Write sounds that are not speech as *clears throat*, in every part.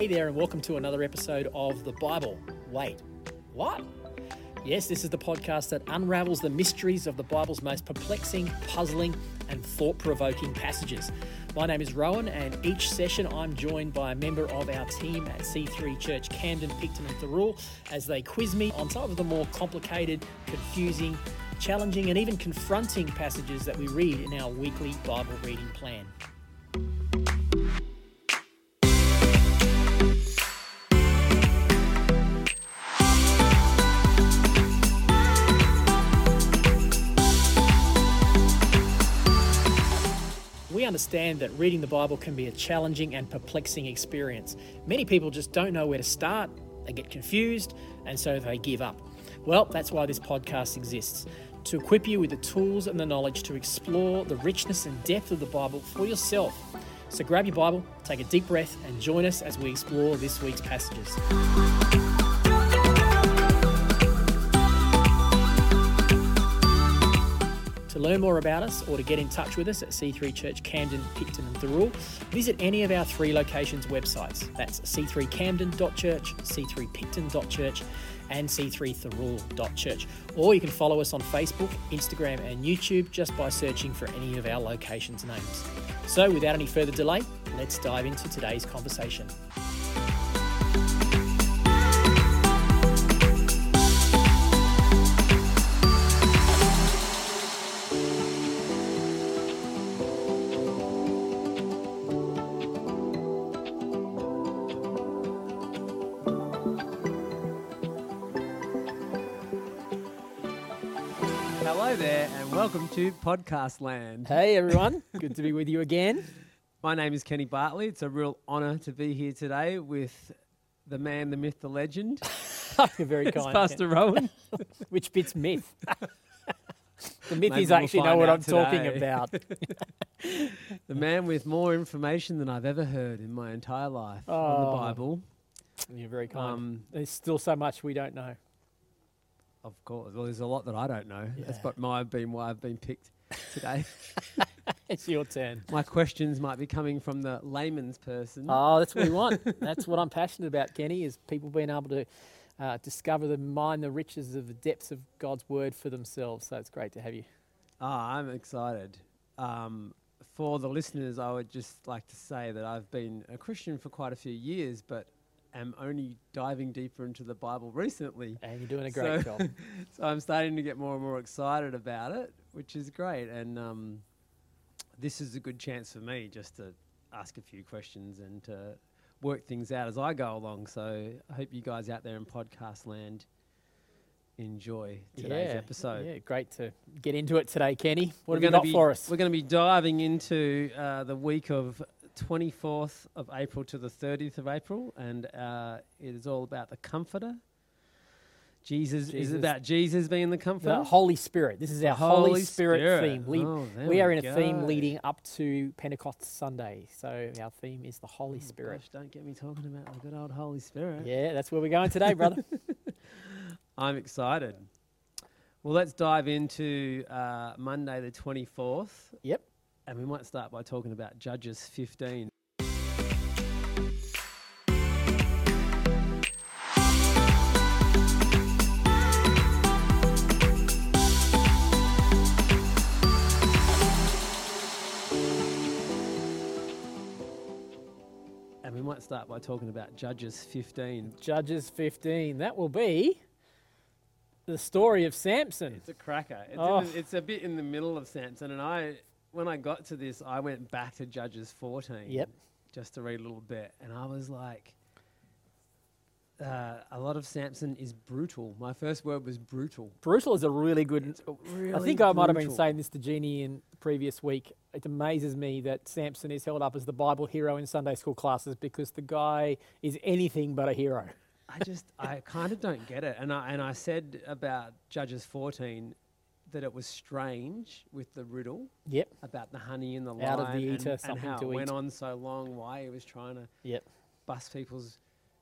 Hey there, and welcome to another episode of The Bible. Wait, what? Yes, this is the podcast that unravels the mysteries of the Bible's most perplexing, puzzling, and thought provoking passages. My name is Rohan, and each session I'm joined by a member of our team at C3 Church Camden, Picton, and Thirroul as they quiz me on some of the more complicated, confusing, challenging, and even confronting passages that we read in our weekly Bible reading plan. Understand that reading the Bible can be a challenging and perplexing experience. Many people just don't know where to start, they get confused, and so they give up. Well, that's why this podcast exists to equip you with the tools and the knowledge to explore the richness and depth of the Bible for yourself. So grab your Bible, take a deep breath, and join us as we explore this week's passages. To learn more about us or to get in touch with us at C3 Church Camden, Picton and Thirroul, visit any of our three locations websites. That's c3camden.church, c3picton.church and c3thirroul.church. Or you can follow us on Facebook, Instagram and YouTube just by searching for any of our locations' names. So without any further delay, let's dive into today's conversation. To Podcast Land. Hey everyone, good to be with you again. *laughs* My name is Kenny Bartley. It's a real honour to be here today with the man, the myth, the legend. *laughs* You're very It's kind. Pastor Rohan. *laughs* Which bit's myth? the myth Maybe is we'll actually know what I'm talking about. the man with more information than I've ever heard in my entire life on Oh. the Bible. You're very kind. Um, There's still so much we don't know. Of course, well, there's a lot that I don't know. That's Yeah. what my been why I've been picked today. *laughs* It's your turn. my questions might be coming from the layman's person. Oh, that's what we want. *laughs* that's what I'm passionate about, Kenny, is people being able to uh, discover the mine the riches of the depths of God's word for themselves. So it's great to have you. Ah, I'm excited. Um, for the listeners, I would just like to say that I've been a Christian for quite a few years, but am only diving deeper into the Bible recently. And you're doing a great So- job. *laughs* So I'm starting to get more and more excited about it, which is great. And um, this is a good chance for me just to ask a few questions and to work things out as I go along. So I hope you guys out there in podcast land enjoy today's yeah, episode. Yeah, great to get into it today, Kenny. What We're have you got be, for us? We're going to be diving into uh, the week of 24th of April to the 30th of April, and uh, it is all about the Comforter. Jesus, is Jesus. it about Jesus being the Comforter? The Holy Spirit. This is our Holy, Holy Spirit, Spirit. theme. We, Oh, we we are in a theme leading up to Pentecost Sunday. So our theme is the Holy Oh, Spirit. Gosh, don't get me talking about the good old Holy Spirit. Yeah, that's where we're going today, brother. *laughs* I'm excited. Well, let's dive into uh, Monday the 24th, yep. And we might start by talking about Judges 15. And we might start by talking about Judges 15. Judges 15. That will be the story of Samson. It's a cracker. It's, Oh. in the, it's a bit in the middle of Samson, and I, when I got to this, I went back to Judges 14. Yep. Just to read a little bit, and I was like, uh, a lot of Samson is brutal. My first word was brutal. Brutal is a really good. I really think I might have been saying this to Jeannie in the previous week. It amazes me that Samson is held up as the Bible hero in Sunday school classes because the guy is anything but a hero. I just, I kind of don't get it. And I, and I said about Judges 14 that it was strange with the riddle Yep. about the honey and the Out of the eater, and, and something how to it went eat. on so long, why he was trying to Yep. bust people's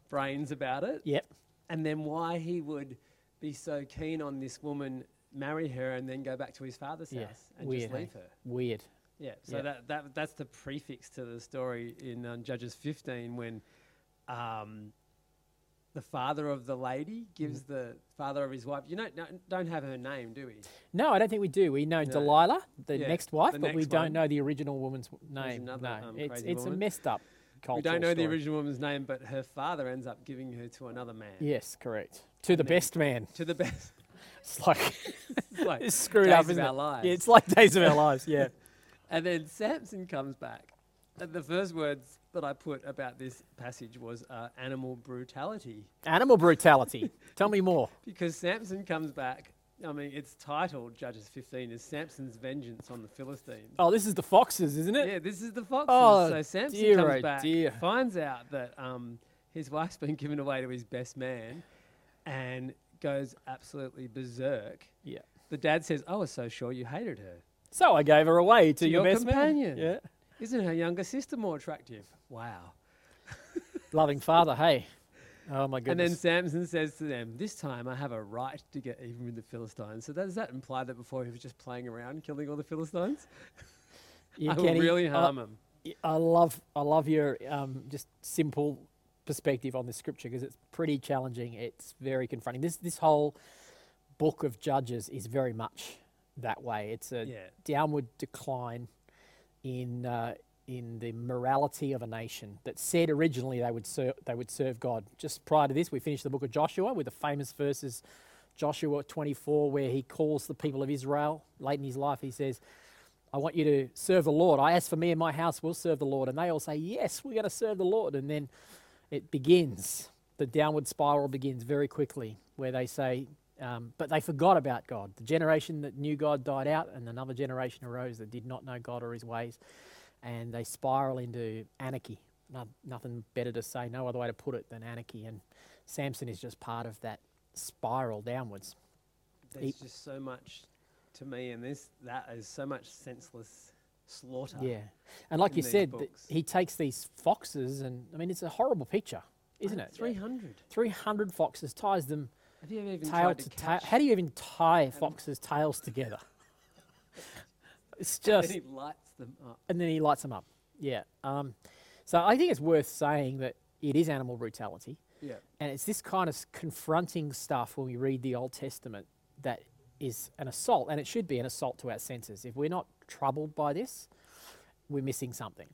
brains about it. Yep. and then why he would be so keen on this woman, marry her, and then go back to his father's Yeah, house and weird, just hey? leave her. Weird. Yeah, so Yeah. That, that that's the prefix to the story in um, Judges 15 when um, the father of the lady gives Mm. the father of his wife. You know, no, don't have her name, do we? No, I don't think we do. We know No. Delilah, the Yeah, next wife, the but we next don't one. know the original woman's name. another, no, um, it's it's woman. a messed up culture. we don't know the original woman's name, but her father ends up giving her to another man. Yes, correct. To the best man. To the best. *laughs* It's like *laughs* It's like *laughs* it's screwed Days up, of isn't Our it? Lives. Yeah, it's like days of our lives. Yeah. And then Samson comes back. And the first words that I put about this passage was uh, animal brutality. Animal brutality. *laughs* Tell me more. Because Samson comes back. I mean, it's titled, Judges 15, as Samson's vengeance on the Philistines. Oh, this is the foxes, isn't it? Yeah, this is the foxes. Oh, so Samson dear, comes oh back, dear. finds out that um, his wife's been given away to his best man, and goes absolutely berserk. Yeah. The dad says, "I was so sure you hated her. So I gave her away to, To your, your best companion. man. Yeah. Isn't her younger sister more attractive?" Wow. *laughs* Loving father. Hey. Oh my goodness. And then. Samson says to them, "This time I have a right to get even with the Philistines." So does that imply that before he was just playing around, killing all the Philistines? *laughs* You I will really I- harm him. I love I love your um, just simple perspective on this scripture because it's pretty challenging. It's very confronting. This this whole book of Judges is very much that way. It's a Yeah. downward decline in uh, in the morality of a nation that said originally they would serve they would serve God. Just prior to this, we finished the book of Joshua with the famous verses, Joshua 24, where he calls the people of Israel late in his life. He says, I want you to serve the Lord. I ask for me and my house will serve the Lord. And they all say, Yes, we're going to serve the Lord. And then it begins. The downward spiral begins very quickly, where they say, um, But they forgot about God. The generation that knew God died out, and another generation arose that did not know God or his ways. And they spiral into anarchy. No, nothing better to say, no other way to put it than anarchy. And Samson is just part of that spiral downwards. There's just so much to me, and this that is so much senseless slaughter. Yeah, and like you said, th- he takes these foxes, and I mean, it's a horrible picture, isn't it? Three hundred. Three hundred foxes ties them Have you ever even tail tried to to catch? How do you even tie foxes' tails together? *laughs* it's and just, he lights them up. and then he lights them up. Yeah. Um, so I think it's worth saying that it is animal brutality, Yeah. and it's this kind of confronting stuff when we read the Old Testament that is an assault, and it should be an assault to our senses. If we're not troubled by this, we're missing something.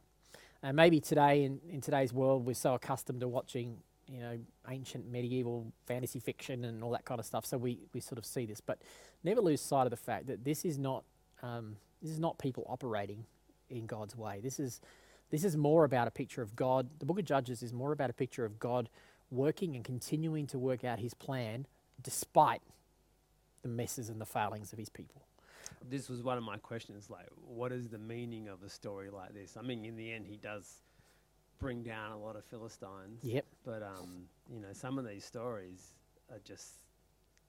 And maybe today, in, in today's world, we're so accustomed to watching, you know, ancient medieval fantasy fiction and all that kind of stuff, so we, we sort of see this. But never lose sight of the fact that this is not um, this is not people operating in God's way. This is this is more about a picture of God. The Book of Judges is more about a picture of God working and continuing to work out His plan despite the messes and the failings of His people. This was one of my questions. Like, what is the meaning of a story like this? I mean, in the end, he does bring down a lot of Philistines. Yep. But um, you know, some of these stories are just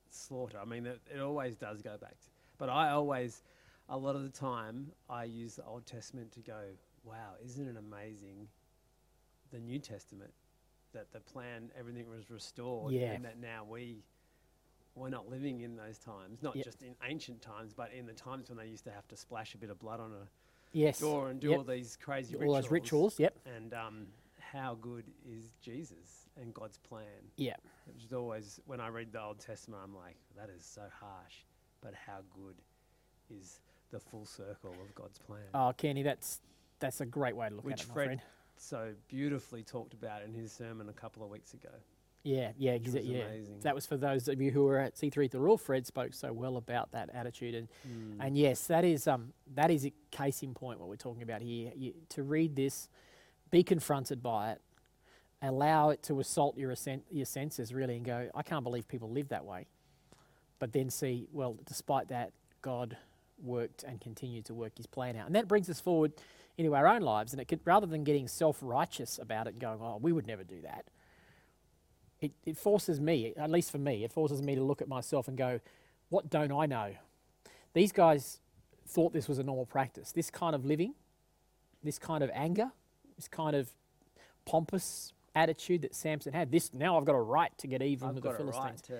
slaughter. I mean, it, it always does go back. To, but I always, a lot of the time, I use the Old Testament to go, "Wow, isn't it amazing?" The New Testament, that the plan, everything was restored, Yeah. and that now we. We're not living in those times, not Yep. just in ancient times, but in the times when they used to have to splash a bit of blood on a Yes. door and do Yep. all these crazy all rituals. those rituals. Yep. And um, how good is Jesus and God's plan? Yeah. Which is always, when I read the Old Testament, I'm like, that is so harsh. But how good is the full circle of God's plan? Oh, Kenny, that's that's a great way to look Which at it, my Fred friend. so beautifully talked about in his sermon a couple of weeks ago. Yeah, yeah, which exa- yeah. amazing. That was for those of you who were at C3 at the Royal. Fred spoke so well about that attitude, and Hmm. and yes, that is um that is a case in point what we're talking about here. You, to read this, be confronted by it, allow it to assault your assen- your senses really, and go, I can't believe people live that way. But then see, well, despite that, God worked and continued to work His plan out, and that brings us forward into our own lives. And it could, rather than getting self righteous about it, and going, oh, we would never do that. It, it forces me, at least for me, it forces me to look at myself and go, what don't I know? These guys thought this was a normal practice. This kind of living, this kind of anger, this kind of pompous attitude that Samson had. This now I've got a right to get even I've with got the a right Philistines. to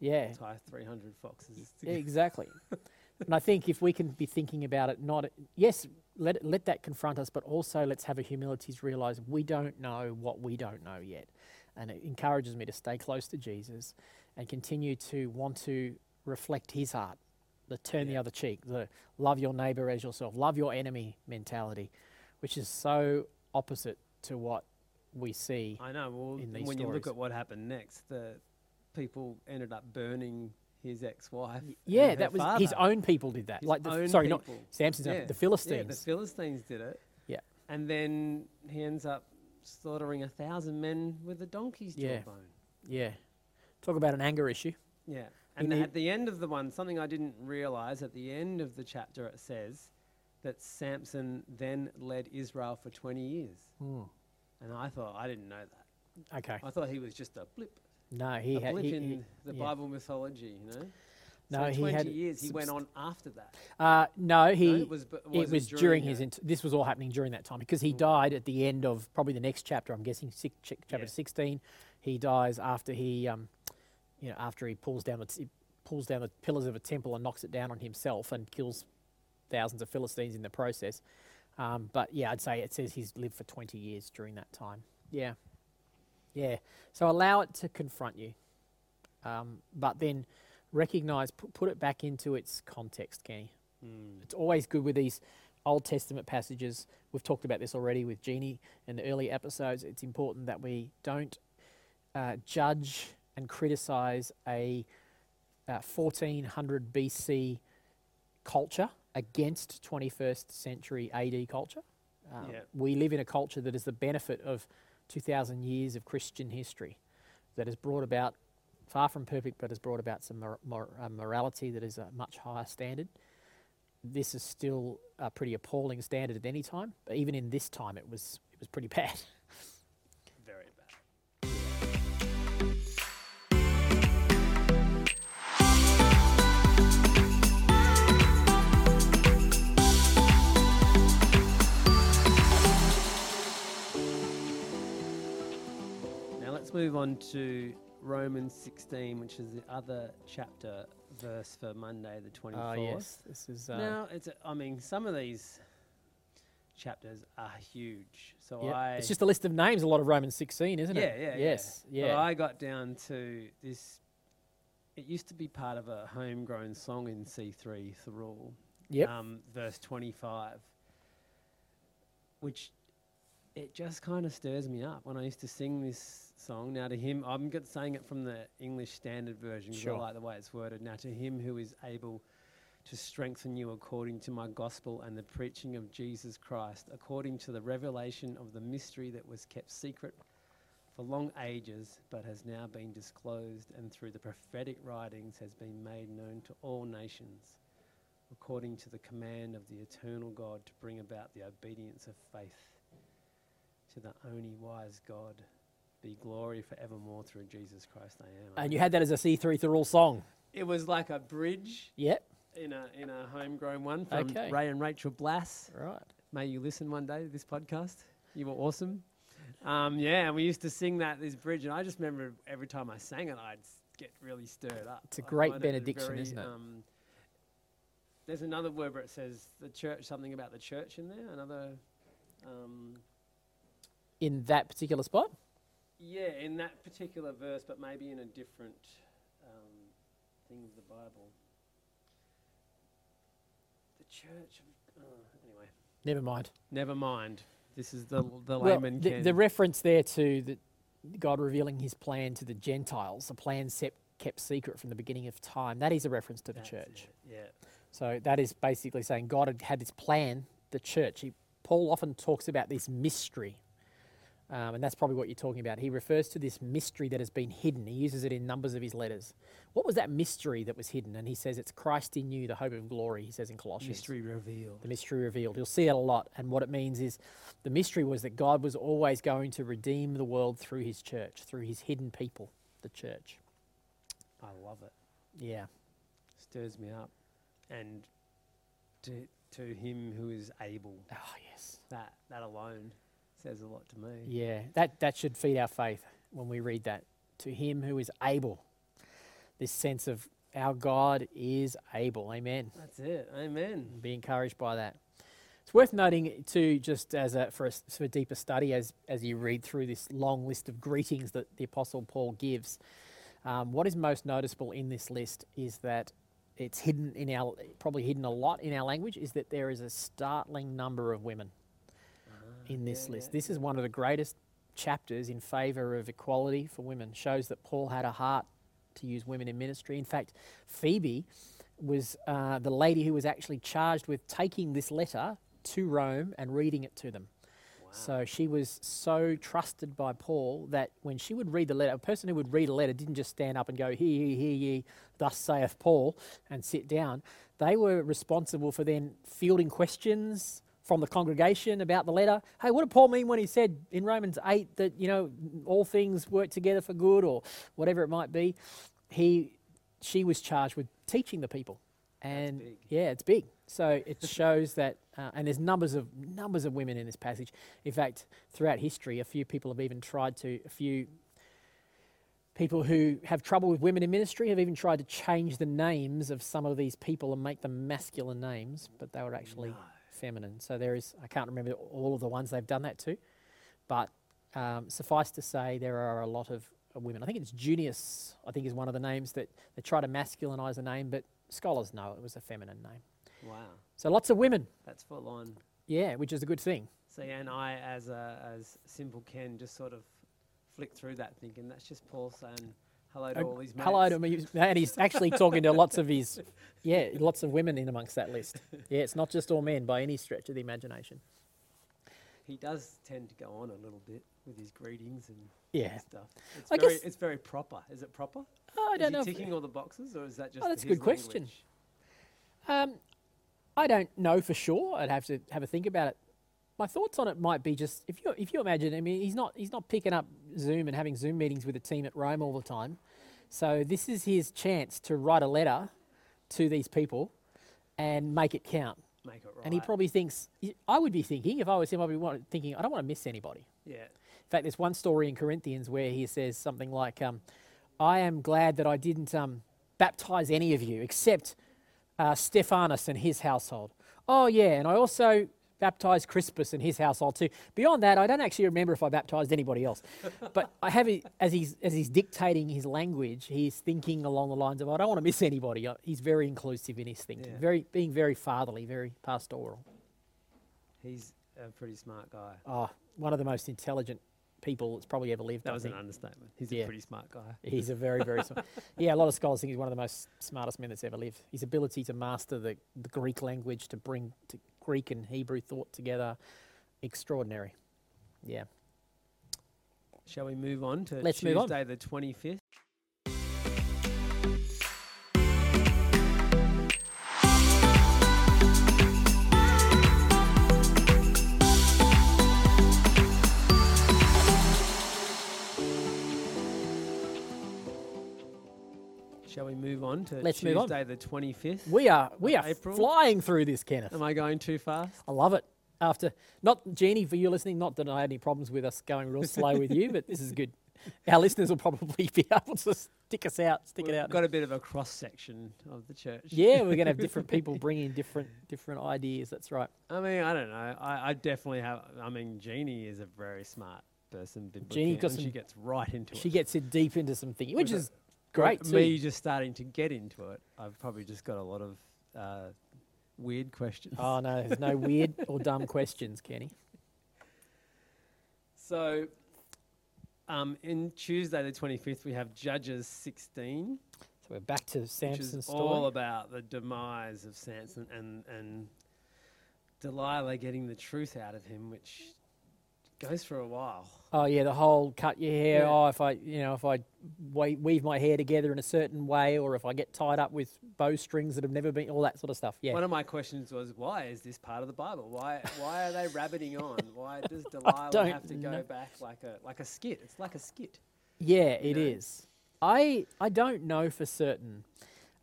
Yeah, tie 300 foxes yeah, exactly. *laughs* and I think if we can be thinking about it, not yes, let let that confront us, but also let's have a humility to realize we don't know what we don't know yet. And it encourages me to stay close to Jesus and continue to want to reflect his heart, the turn the other cheek, the love your neighbor as yourself, love your enemy mentality, which is so opposite to what we see. I know. Well, when you look at what happened next, the people ended up burning his ex-wife. Yeah, that was his own people did that. His like the, own sorry, not people. Samson's own, Yeah. the Yeah, Philistines. the Philistines did it. Yeah. And then he ends up slaughtering a thousand men with a donkey's Yeah. jawbone. yeah. Talk about an anger issue. Yeah. And need- at the end of the one, something I didn't realize, at the end of the chapter, it says that Samson then led Israel for 20 years. Hmm. And I thought, I didn't know that. Okay. I thought he was just a blip, No, he a had. blip He, in he- the yeah. Bible mythology, you know? No, so he 20 had years, he went on after that. Uh, no, he. No, it was, it was during, his. Int- this was all happening during that time because he Mm. died at the end of probably the next chapter. I'm guessing six, chapter Yeah. 16. He dies after he, um, you know, after he pulls down the t- pulls down the pillars of a temple and knocks it down on himself and kills thousands of Philistines in the process. Um, but yeah, I'd say it says he's lived for 20 years during that time. Yeah, yeah. So allow it to confront you, um, but then recognize, put, put it back into its context, Kenny. Mm. It's always good with these Old Testament passages. We've talked about this already with Jeannie in the early episodes. It's important that we don't uh, judge and criticize a uh, 1400 BC culture against 21st century AD culture. Um. We live in a culture that is the benefit of 2,000 years of Christian history that has brought about, far from perfect, but has brought about some mor- mor- uh, morality that is a much higher standard this is still a pretty appalling standard at any time, but even in this time, it was it was pretty *laughs* bad. Very bad. Now let's move on to Romans 16, which is the other chapter verse for Monday, the 24th. Ah, yes, this is. Uh, Now, it's a, I mean, some of these chapters are huge. So yeah, I it's just a list of names. A lot of Romans sixteen, isn't it? yeah, it? yeah, Yes, yeah. yeah. But I got down to this. It used to be part of a homegrown song in C3 Thirroul, yep. um, verse 25, which it just kind of stirs me up when I used to sing this song. Now, to him, I'm saying it from the English Standard Version 'cause Sure. I like the way it's worded. Now, to him who is able to strengthen you according to my gospel and the preaching of Jesus Christ, according to the revelation of the mystery that was kept secret for long ages, but has now been disclosed and through the prophetic writings has been made known to all nations, according to the command of the eternal God to bring about the obedience of faith to the only wise God. Be glory forevermore through Jesus Christ. I am. and you had that as a C three Thirroul song. it was like a bridge Yep. in a in a homegrown one from Okay. Ray and Rachel Blass. Right. May you listen one day to this podcast. You were awesome. Um, yeah, and we used to sing that this bridge, and I just remember every time I sang it, I'd get really stirred up. It's a great benediction, very, isn't it? Um, there's another word where it says the church, something about the church in there. Another, um, In that particular spot. yeah, in that particular verse, but maybe in a different um, thing of the Bible. The church. Of, oh, anyway. Never mind. Never mind. This is the the Well, layman the, can. the reference there to the, God revealing His plan to the Gentiles, a plan sep- kept secret from the beginning of time. That is a reference to the That's church. it, Yeah. So that is basically saying God had had this plan, the church. He, Paul often talks about this mystery, um, and that's probably what you're talking about. He refers to this mystery that has been hidden. He uses it in numbers of his letters. What was that mystery that was hidden? And he says it's Christ in you, the hope of glory. He says in Colossians, Mystery revealed. the mystery revealed. You'll see it a lot, and what it means is the mystery was that God was always going to redeem the world through His church, through His hidden people, the church. I love it. Yeah, Stirs me up. And to to him who is able, oh yes. that that alone says a lot to me. Yeah, that, that should feed our faith when we read that. To him who is able. This sense of our God is able. Amen. That's it. Amen. Be encouraged by that. It's worth noting too, just as a, for a, for a deeper study, as as you read through this long list of greetings that the Apostle Paul gives. Um, what is most noticeable in this list is that it's hidden in our probably hidden a lot in our language is that there is a startling number of women in this list. This is one of the greatest chapters in favour of equality for women. Shows that Paul had a heart to use women in ministry. In fact, Phoebe was uh, the lady who was actually charged with taking this letter to Rome and reading it to them. So she was so trusted by Paul that when she would read the letter, a person who would read a letter didn't just stand up and go, Hear ye, hear ye, thus saith Paul, and sit down. They were responsible for then fielding questions from the congregation about the letter. Hey, what did Paul mean when he said in Romans 8 that, you know, all things work together for good or whatever it might be? He, she was charged with teaching the people. And yeah, it's big. So *laughs* it shows that, uh, and there's numbers of numbers of women in this passage. In fact, throughout history, a few people have even tried to, a few people who have trouble with women in ministry have even tried to change the names of some of these people and make them masculine names, but they were actually feminine. So there is, I can't remember all of the ones they've done that to, but um, suffice to say, there are a lot of women. I think it's Junius, I think is one of the names that they try to masculinize a name, but scholars know it was a feminine name. Wow, So lots of women, that's full on. yeah, which is a good thing. So yeah, and I, as a, as simple Ken, just sort of flick through that, thinking that's just Paul saying hello to Uh, all these mates. Hello to me, and he's actually talking to lots of his, yeah, lots of women in amongst that list. Yeah, it's not just all men by any stretch of the imagination. He does tend to go on a little bit with his greetings and Yeah, stuff. It's I very, guess- it's very proper. Is it proper? oh, I is don't know. ticking all the boxes, or is that just? Oh, that's a his good question. Um, I don't know for sure. I'd have to have a think about it. My thoughts on it might be just if you if you imagine. I mean, he's not he's not picking up Zoom and having Zoom meetings with the team at Rome all the time. So this is his chance to write a letter to these people and make it count. Make it right. And he probably thinks I would be thinking if I was him, I'd be thinking I don't want to miss anybody. yeah. In fact, there's one story in Corinthians where he says something like, um, I am glad that I didn't um, baptize any of you except uh, Stephanas and his household. Oh, yeah, and I also baptized Crispus and his household too. Beyond that, I don't actually remember if I baptized anybody else. *laughs* but I have it, as he's, as he's dictating his language, he's thinking along the lines of, I don't want to miss anybody. He's very inclusive in his thinking, Yeah. very, being very fatherly, very pastoral. He's a pretty smart guy. Oh, one of the most intelligent people that's probably ever lived. That I was an understatement. He's Yeah. a pretty smart guy. He's a very, very smart. *laughs* Yeah, a lot of scholars think he's one of the most smartest men that's ever lived. His ability to master the, the Greek language, to bring to Greek and Hebrew thought together, extraordinary. Yeah. Shall we move on to Let's move on. Tuesday the 25th? Shall we move on to Let's move on. Tuesday the 25th? We are we are April? flying through this, Kenneth. Am I going too fast? I love it. After not Jeannie for you listening, not that I had any problems with us going real slow with you, but this is good. *laughs* Our listeners will probably be able to stick us out, stick We've it out. got a bit of a cross section of the church. yeah, we're going to have different people *laughs* bringing different different ideas. That's right. I mean, I don't know. I, I definitely have. I mean, Jeannie is a very smart person. Jeannie got and she gets right into She it. She gets it deep into some things, which is great But. Me just starting to get into it. I've probably just got a lot of uh, weird questions. Oh no, there's no *laughs* weird or dumb questions, Kenny. So, um, in Tuesday the twenty fifth, we have Judges sixteen, So we're back to Samson's story. all about the demise of Samson and and Delilah getting the truth out of him, which goes for a while. oh yeah, the whole cut your hair. Yeah. Oh, if I, you know, if I weave my hair together in a certain way, or if I get tied up with bowstrings that have never been, all that sort of stuff. Yeah. One of my questions was, why is this part of the Bible? Why why are they rabbiting on? Why does *laughs* Delilah have to go know. back like a like a skit? It's like a skit. Yeah, it know? is. I I don't know for certain.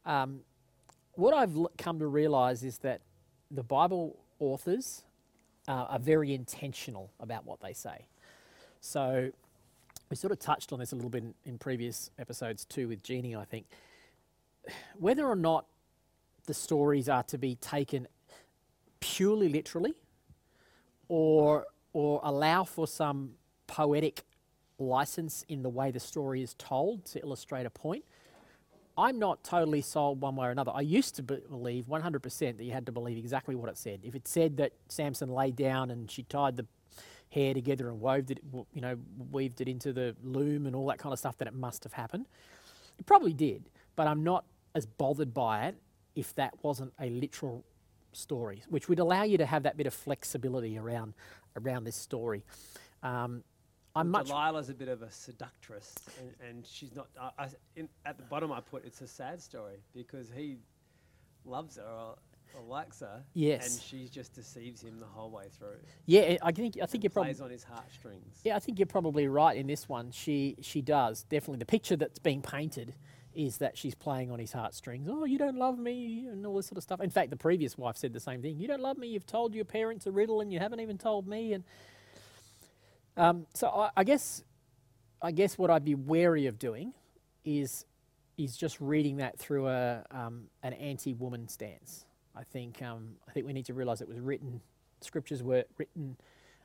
Um, what I've l- come to realize is that the Bible authors uh, are very intentional about what they say. So we sort of touched on this a little bit in, in previous episodes too with Jeannie, I think. Whether or not the stories are to be taken purely literally or or allow for some poetic license in the way the story is told to illustrate a point. I'm not totally sold one way or another. I used to be- believe 100% that you had to believe exactly what it said. If it said that Samson lay down and she tied the hair together and wove it, you know, weaved it into the loom and all that kind of stuff, then it must have happened. It probably did, but I'm not as bothered by it if that wasn't a literal story, which would allow you to have that bit of flexibility around around this story. Um, I'm Well, much Delilah's a bit of a seductress, and, and she's not. I I, in, at the bottom, I put it's a sad story because he loves her or, or likes her, Yes. and she just deceives him the whole way through. yeah. I think I think you're probably plays on his heartstrings. Yeah, I think you're probably right in this one. She she does definitely. The picture that's being painted is that she's playing on his heartstrings. Oh, you don't love me, and all this sort of stuff. In fact, the previous wife said the same thing. You don't love me. You've told your parents a riddle, and you haven't even told me. And um, so I, I guess I guess what I'd be wary of doing is is just reading that through a um, an anti-woman stance. I think um, I think we need to realise it was written. Scriptures were written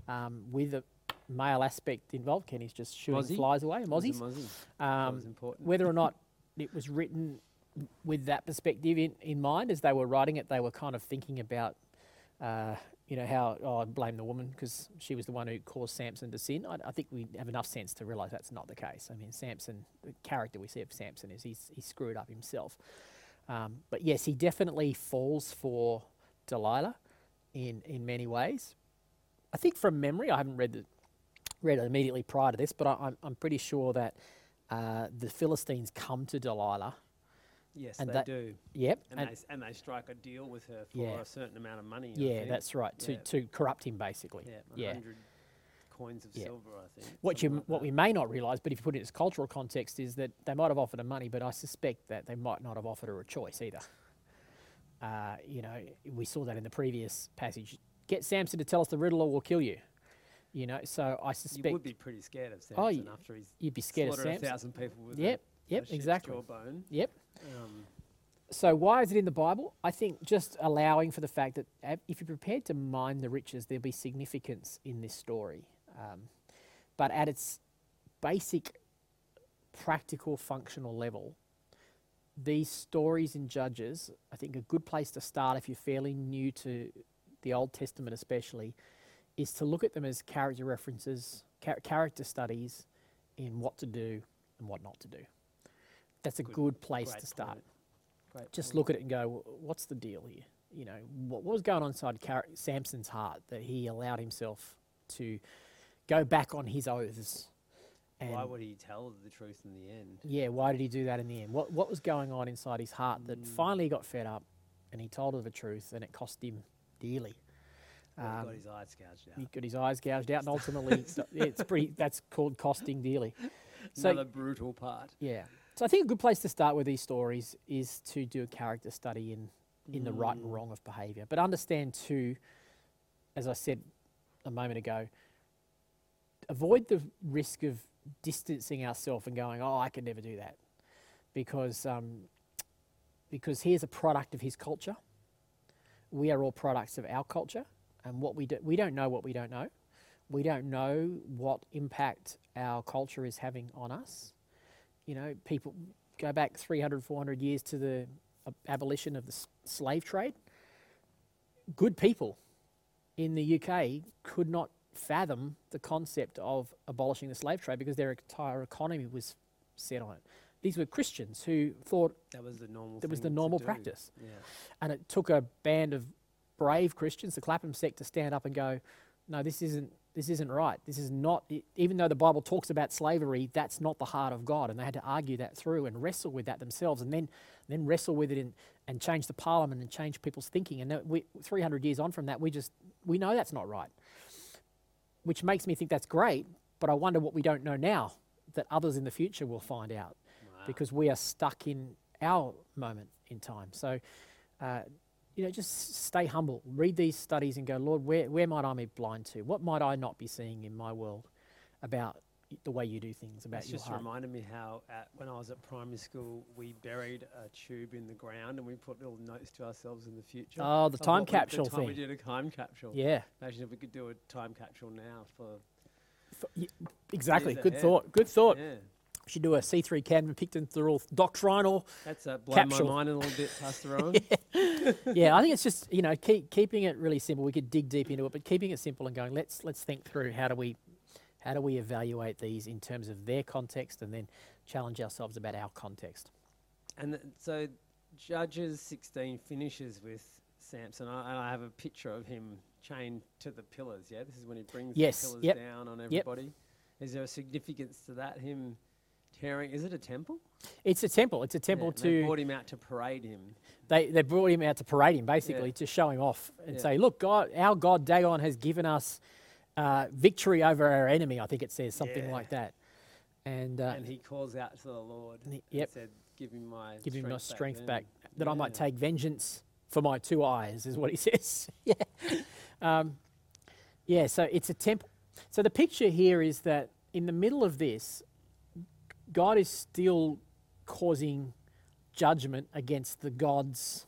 um, with a male aspect involved. Kenny's just shooting Mozzie? flies away. Mozzies. Mozzie. that Um, was important. whether or not *laughs* it was written with that perspective in, in mind as they were writing it, they were kind of thinking about, uh, you know, how oh, I blame the woman because she was the one who caused Samson to sin. I, I think we have enough sense to realise that's not the case. I mean, Samson, the character we see of Samson is he's, he's screwed up himself. Um, but yes, he definitely falls for Delilah in, in many ways. I think from memory, I haven't read the, read it immediately prior to this, but I, I'm, I'm pretty sure that uh, the Philistines come to Delilah. Yes, and they do, Yep. and, and- they, and they strike a deal with her for Yeah. a certain amount of money. Yeah, think. that's right. To, Yeah. to corrupt him, basically. yeah, yeah. hundred coins of silver, I think. What you like what that. we may not realise, but if you put it in its cultural context, is that they might have offered her money, but I suspect that they might not have offered her a choice either. Uh, you know, we saw that in the previous passage. Get Samson to tell us the riddle, or we'll kill you. You know, so I suspect you would be pretty scared of Samson Oh, after he's you'd be scared of slaughtered Samson. a thousand people with Yep, a, yep, a exactly. jawbone. Yep. Um, So why is it in the Bible? I think just allowing for the fact that if you're prepared to mine the riches, there'll be significance in this story. Um, but at its basic, practical, functional level, these stories in Judges, I think a good place to start if you're fairly new to the Old Testament, especially, is to look at them as character references, char- character studies in what to do and what not to do. That's a Good- good, place to start just point. look at it and go, what's the deal here? You know, what, what was going on inside Car- Samson's heart that he allowed himself to go back on his oaths? And Why would he tell the truth in the end? yeah, why did he do that in the end? What what was going on inside his heart that Mm. finally got fed up and he told her the truth and it cost him dearly. Well, he Um, got his eyes gouged out. He got his eyes gouged out and *laughs* ultimately it's pretty that's called costing dearly. *laughs* So Another brutal part. yeah. So I think a good place to start with these stories is to do a character study in in the right and Mm. wrong of behaviour. But understand too, as I said a moment ago, avoid the risk of distancing ourselves and going, "Oh, I can never do that," because um, because he is a product of his culture. We are all products of our culture, and what we do, we don't know what we don't know. We don't know what impact our culture is having on us. You know, people go back 300, 400 years to the abolition of the slave trade. Good people in the UK could not fathom the concept of abolishing the slave trade because their entire economy was set on it. These were Christians who thought That was the normal. that was the normal practice. Yeah. And it took a band of brave Christians, the Clapham sect, to stand up and go, "No, this isn't. This isn't right. This is not. Even though the Bible talks about slavery, that's not the heart of God." And they had to argue that through and wrestle with that themselves, and then then wrestle with it and, and change the Parliament and change people's thinking. And we, 300 years on from that, we just we know that's not right, which makes me think that's great. But I wonder what we don't know now that others in the future will find out Wow. because we are stuck in our moment in time. So, uh, you know, just stay humble. Read these studies and go, Lord, where, where might I be blind to? What might I not be seeing in my world about the way you do things, about That's your just heart. reminded me how at, when I was at primary school, we buried a tube in the ground and we put little notes to ourselves in the future. Oh, the time capsule the time We did a time capsule. Yeah, Imagine if we could do a time capsule now for. F- y- exactly. Good ahead. thought. Good thought. Yeah, Should do a C3 Camden Picton all doctrinal. that's uh, blown Capsule. my mind a little bit, Pastor *laughs* Owen. yeah, I think it's just you know keep, keeping it really simple. We could dig deep into it, but keeping it simple and going. Let's let's think through how do we how do we evaluate these in terms of their context, and then challenge ourselves about our context. And th- so Judges 16 finishes with Samson, I- and I have a picture of him chained to the pillars. Yeah, this is when he brings Yes, the pillars yep, down on yep. everybody. Is there a significance to that? Him Is it a temple? It's a temple. It's a temple Yeah, They to brought him out to parade him. they they brought him out to parade him basically to show him off and Yeah. say, look, God, our God Dagon has given us uh, victory over our enemy. I think it says something Yeah. like that. And, uh, and he calls out to the Lord. and he- yep. said, "Give him my give him my strength strength then." back, that I might take vengeance for my two eyes, is what he *laughs* says. yeah. Um, yeah, so it's a temple. So the picture here is that in the middle of this, God is still causing judgment against the gods,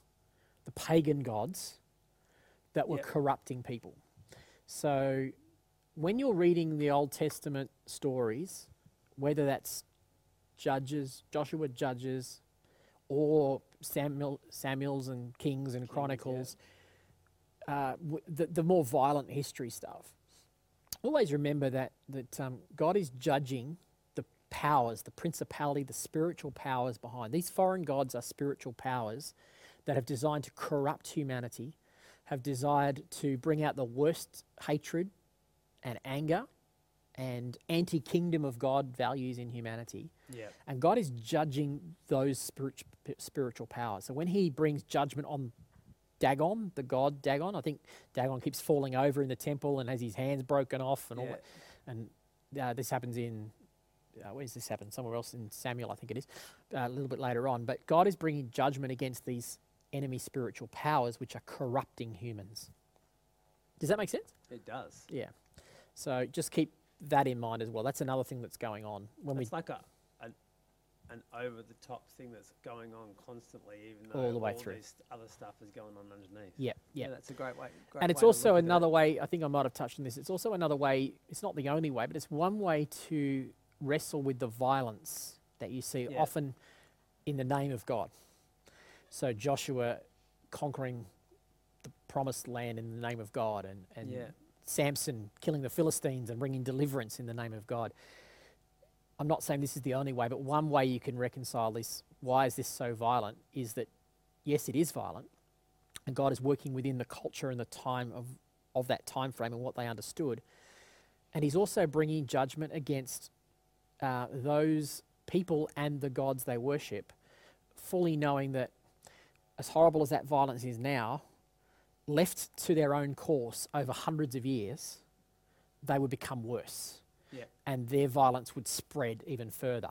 the pagan gods that were Yep. corrupting people. So when you're reading the Old Testament stories, whether that's Judges, Joshua Judges, or Samuel, Samuel's and Kings and Kings, yeah. Chronicles, uh, w- the, the more violent history stuff. Always remember that that um, God is judging powers, the principality, the spiritual powers behind these foreign gods are spiritual powers that have designed to corrupt humanity, have desired to bring out the worst hatred and anger and anti-kingdom of God values in humanity. Yeah. And God is judging those spirit, spiritual powers. So when he brings judgment on Dagon, the god Dagon, I think Dagon keeps falling over in the temple and has his hands broken off and all that. And uh, this happens in, uh, where's this happen? Somewhere else in Samuel, I think it is, uh, a little bit later on. But God is bringing judgment against these enemy spiritual powers which are corrupting humans. Does that make sense? It does. Yeah. So just keep that in mind as well. That's another thing that's going on when we It's like a an, an over the top thing that's going on constantly, even though All the way through. this other stuff is going on underneath. yeah, yeah. that's a great way. Great and it's way also look at it. another way i think i might have touched on this it's also another way it's not the only way but it's one way to wrestle with the violence that you see Yeah. often in the name of god so joshua conquering the promised land in the name of god and, and Yeah. samson killing the philistines and bringing deliverance in the name of god i'm not saying this is the only way but one way you can reconcile this why is this so violent is that yes it is violent and God is working within the culture and the time of, of that time frame and what they understood. And He's also bringing judgment against uh, those people and the gods they worship, fully knowing that, as horrible as that violence is now, left to their own course over hundreds of years, they would become worse. Yeah. And their violence would spread even further.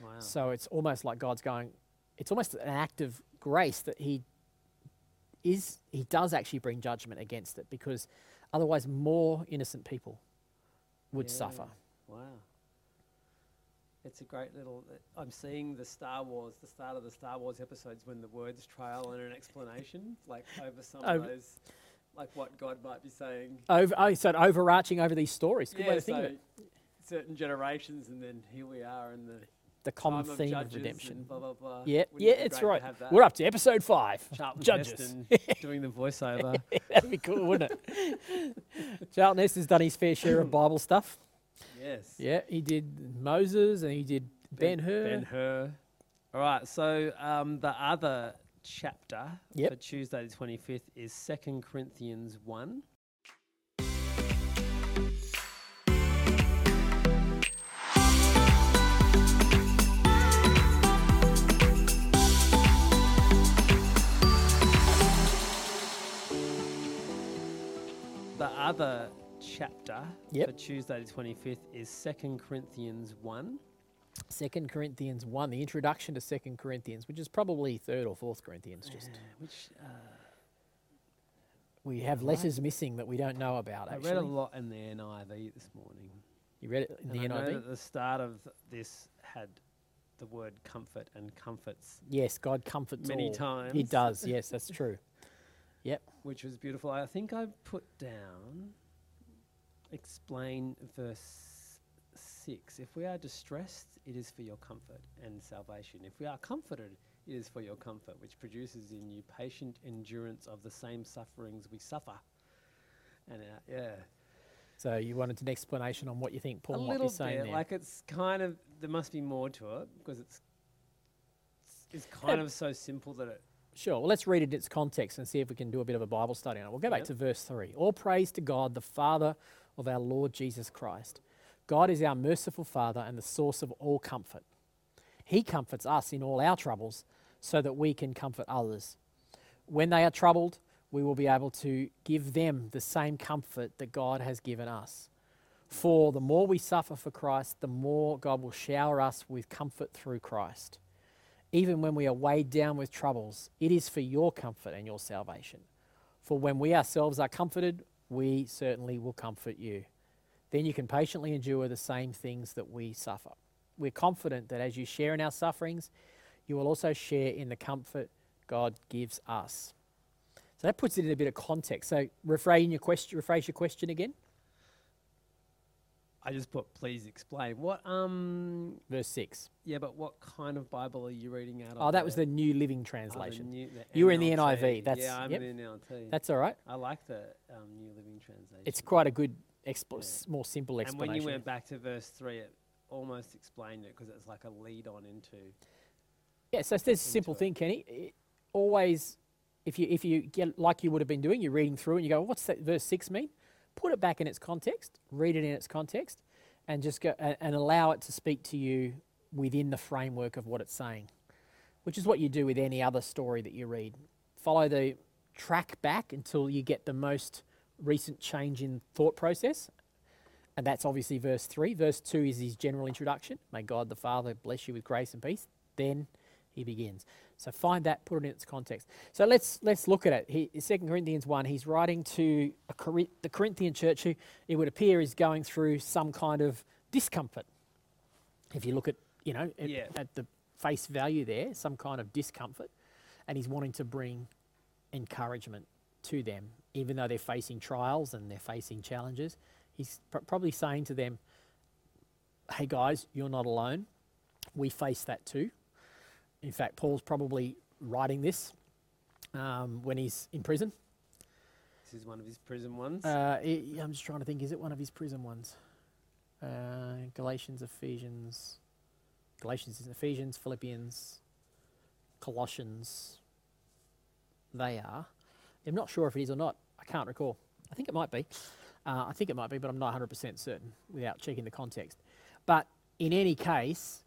Wow. So it's almost like God's going, it's almost an act of grace that He is, He does actually bring judgment against it because otherwise more innocent people would Yeah. suffer. Wow. It's a great little. I'm seeing the Star Wars, the start of the Star Wars episodes when the words trail and an explanation, like over some of Over- those, like what God might be saying. Over, oh, so overarching over these stories. Good way to think so of it. certain generations, and then here we are in the The common of theme of judges redemption. blah blah blah. Yeah, Wouldn't yeah, it it's right. We're up to episode five. *laughs* Charlton Judges. *laughs* Doing the voiceover. *laughs* That'd be cool, wouldn't it? Charlton Heston's done his fair share of Bible stuff. Yes. Yeah, he did Moses and he did Ben Hur. Ben Hur. All right. So um, the other chapter Yep. for Tuesday the 25th is Second Corinthians 1. The other chapter Yep. for Tuesday the 25th is Second Corinthians 1. Second Corinthians one, the introduction to Second Corinthians, which is probably third or fourth Corinthians. Just Which uh, we have letters missing that we don't know about. I Actually, read a lot in the NIV this morning. You read it in And the I know NIV? the start of this had the word comfort and comforts, Yes, God comforts Many all. He does. *laughs* Yes, that's true. Yep. Which was beautiful. I think I put down explain verse 6. If we are distressed, it is for your comfort and salvation. If we are comforted, it is for your comfort, which produces in you patient endurance of the same sufferings we suffer. And uh, yeah, So you wanted an explanation on what you think Paul might be saying bit. there. Like it's kind of there must be more to it because it's it's kind of so simple that it Sure. Well, let's read it in its context and see if we can do a bit of a Bible study on it. We'll go back to verse 3. All praise to God, the Father of our Lord Jesus Christ. God is our merciful Father and the source of all comfort. He comforts us in all our troubles so that we can comfort others. When they are troubled, we will be able to give them the same comfort that God has given us. For the more we suffer for Christ, the more God will shower us with comfort through Christ even when we are weighed down with troubles, it is for your comfort and your salvation. For when we ourselves are comforted, we certainly will comfort you. Then you can patiently endure the same things that we suffer. We're confident that as you share in our sufferings, you will also share in the comfort God gives us. So that puts it in a bit of context. So rephrase your question, rephrase your question again. I just put please explain. What um Verse 6. yeah, but what kind of Bible are you reading out of? Oh, that was the there? New Living Oh, the Translation. new- the You were in the NIV, that's- yeah, I'm yep. in the NLT. That's all right. I like the um, New Living Translation. It's quite a good, expl- Yeah. s- more simple and explanation. when you went back to verse three, it almost explained it because it's like a lead on into. Yeah, so there's a simple into it. thing, Kenny. I- always, if you if you get like you would have been doing, you're reading through and you go, "What's that verse six mean?" Put it back in its context, read it in its context, and just go and, allow it to speak to you within the framework of what it's saying, which is what you do with any other story that you read. Follow the track back until you get the most recent change in thought process. And that's obviously verse 3. Verse 2 is his general introduction. May God the Father bless you with grace and peace. Then he begins. So find that, put it in its context. So let's let's look at it. He, 2 Corinthians 1, he's writing to a, the Corinthian church who it would appear is going through some kind of discomfort. If you look at, you know, at, Yeah. at the face value there, some kind of discomfort. And he's wanting to bring encouragement to them, even though they're facing trials and they're facing challenges. He's pr- probably saying to them, hey guys, you're not alone. We face that too. In fact, Paul's probably writing this um, when he's in prison. This is one of his prison ones. Uh, i I'm just trying to think, is it one of his prison ones? Uh, Galatians, Ephesians, Galatians, Ephesians, Philippians, Colossians. They are. I'm not sure if it is or not. I can't recall. I think it might be. Uh, I think it might be, but I'm not 100% certain without checking the context. But in any case,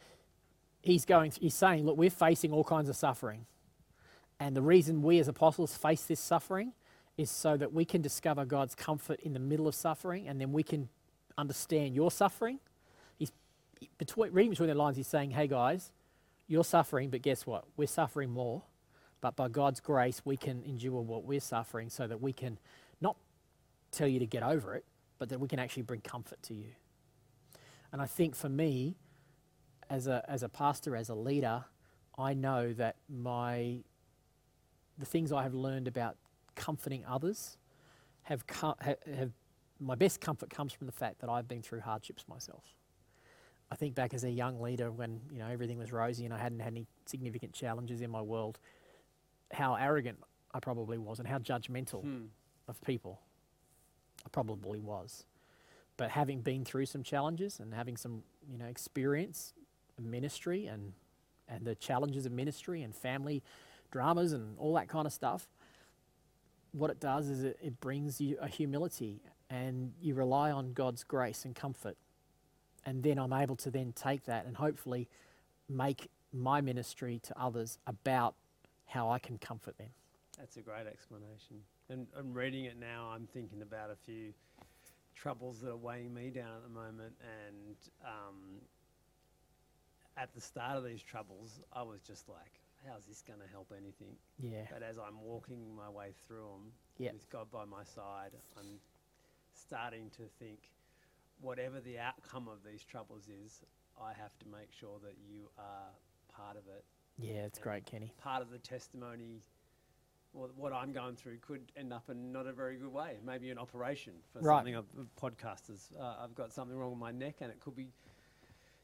he's going. He's saying, look, we're facing all kinds of suffering, and the reason we as apostles face this suffering is so that we can discover God's comfort in the middle of suffering, and then we can understand your suffering. He's between reading between the lines. He's saying, "Hey guys, you're suffering, but guess what? We're suffering more. But by God's grace, we can endure what we're suffering, so that we can not tell you to get over it, but that we can actually bring comfort to you." And I think for me, as a as a pastor, as a leader, I know that my the things I have learned about comforting others have, co- ha- have my best comfort comes from the fact that I've been through hardships myself. I think back as a young leader when you know everything was rosy and I hadn't had any significant challenges in my world, how arrogant I probably was and how judgmental Hmm. of people I probably was. But having been through some challenges and having some you know experience ministry and and the challenges of ministry and family dramas and all that kind of stuff, what it does is it, it brings you a humility and you rely on God's grace and comfort. And then I'm able to then take that and hopefully make my ministry to others about how I can comfort them. That's a great explanation. And I'm reading it now. I'm thinking about a few troubles that are weighing me down at the moment. And um, at the start of these troubles, I was just like, how's this going to help anything? Yeah. But as I'm walking my way through them Yep. with God by my side, I'm starting to think, whatever the outcome of these troubles is, I have to make sure that you are part of it. Yeah, it's great, Kenny. Part of the testimony, or what I'm going through, could end up in not a very good way. Maybe an operation for Right. something. Of, of podcasters, uh, I've got something wrong with my neck, and it could be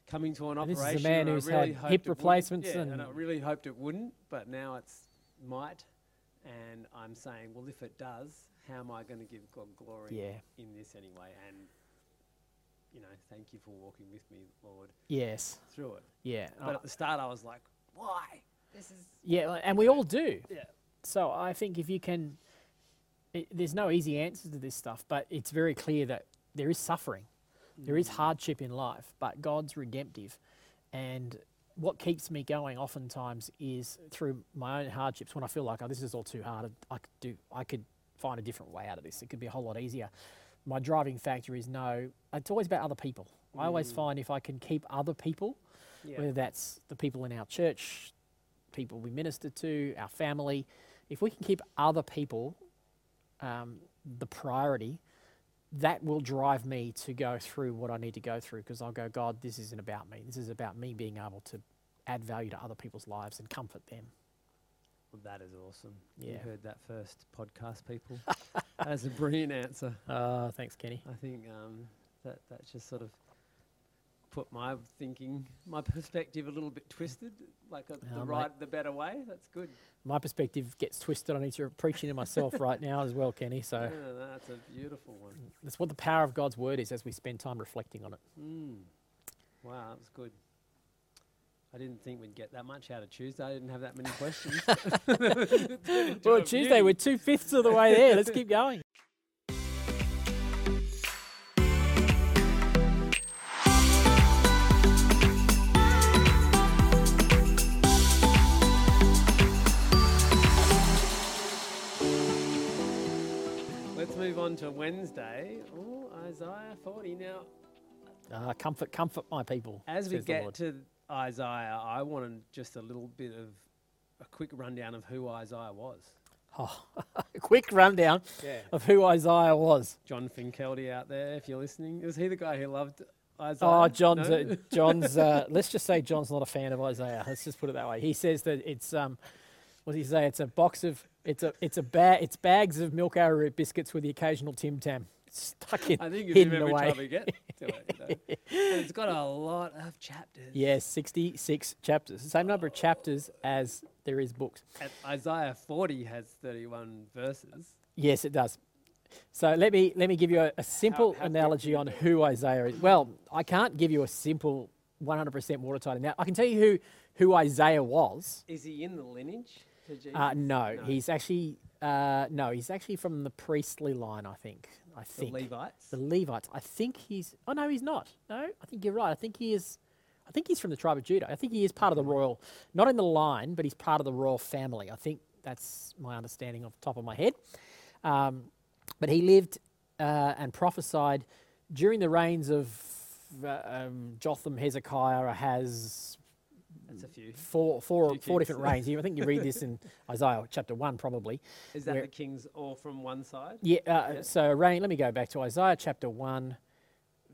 coming to an And this is a man who's really had hip replacements Yeah, and I really hoped it wouldn't, but now it's might. And I'm saying, well, if it does, how am I going to give God glory Yeah. in this anyway? And you know, thank you for walking with me, Lord, Yes. through it. Yeah. But Uh, at the start, I was like, why? This is yeah, and we all do. yeah. So I think if you can, it, there's no easy answers to this stuff, but it's very clear that there is suffering, there is hardship in life, but God's redemptive. And what keeps me going oftentimes is through my own hardships when I feel like, oh, this is all too hard. I could do, I could find a different way out of this. It could be a whole lot easier. My driving factor is no, it's always about other people. I always Mm. find if I can keep other people Yeah. whether that's the people in our church, people we minister to, our family, if we can keep other people um, the priority, that will drive me to go through what I need to go through because I'll go, God, this isn't about me. This is about me being able to add value to other people's lives and comfort them. Well, that is awesome. Yeah. You heard that first, podcast people. That's a brilliant answer. Uh, *laughs* thanks, Kenny. I think um, that that just sort of put my thinking, my perspective a little bit twisted, like a, Oh, the mate. right, the better way. That's good. My perspective gets twisted. I need to preaching to myself right now as well, Kenny. Yeah, So that's a beautiful one. that's what the power of God's word is as we spend time reflecting on it. Mm. Wow, that was good. I didn't think we'd get that much out of Tuesday. I didn't have that many questions. *laughs* Well, Tuesday, we're two fifths of the way there. Let's keep going. Move on to Wednesday. Oh, Isaiah 40. Now, Uh, comfort, comfort my people. as we get to Isaiah, I wanted just a little bit of a quick rundown of who Isaiah was. Oh, a *laughs* quick rundown Yeah. of who Isaiah was. John Finkeldy out there, if you're listening. Was he the guy who loved Isaiah? Oh, John's, No? uh, John's. Uh, *laughs* let's just say John's not a fan of Isaiah. Let's just put it that way. He says that it's um, what does he say? It's a box of it's a it's a bag it's bags of milk arrowroot biscuits with the occasional Tim Tam stuck in. I think it's hidden every away. time we get to it. You know. *laughs* it's got a lot of chapters. Yes, sixty six chapters. The same number of chapters as there is books. And Isaiah 40 has 31 verses. Yes, it does. So let me let me give you a, a simple how big analogy on you do it? who Isaiah is. Well, I can't give you a simple 100% watertight. Now I can tell you who who Isaiah was. Is he in the lineage? Uh, no, No. he's actually uh, no, he's actually from the priestly line. I think. I think the Levites. the Levites. I think he's. Oh no, he's not. No, I think you're right. I think he is. I think he's from the tribe of Judah. I think he is part of the royal, not in the line, but he's part of the royal family. I think that's my understanding off the top of my head. Um, but he lived uh, and prophesied during the reigns of uh, um, Jotham, Hezekiah, Ahaz, That's a few. four, four, Few four different reigns. I think you read this in *laughs* Isaiah chapter one, probably. Is that the kings all from one side? Yeah. Uh, Yeah. So reign. Let me go back to Isaiah chapter one,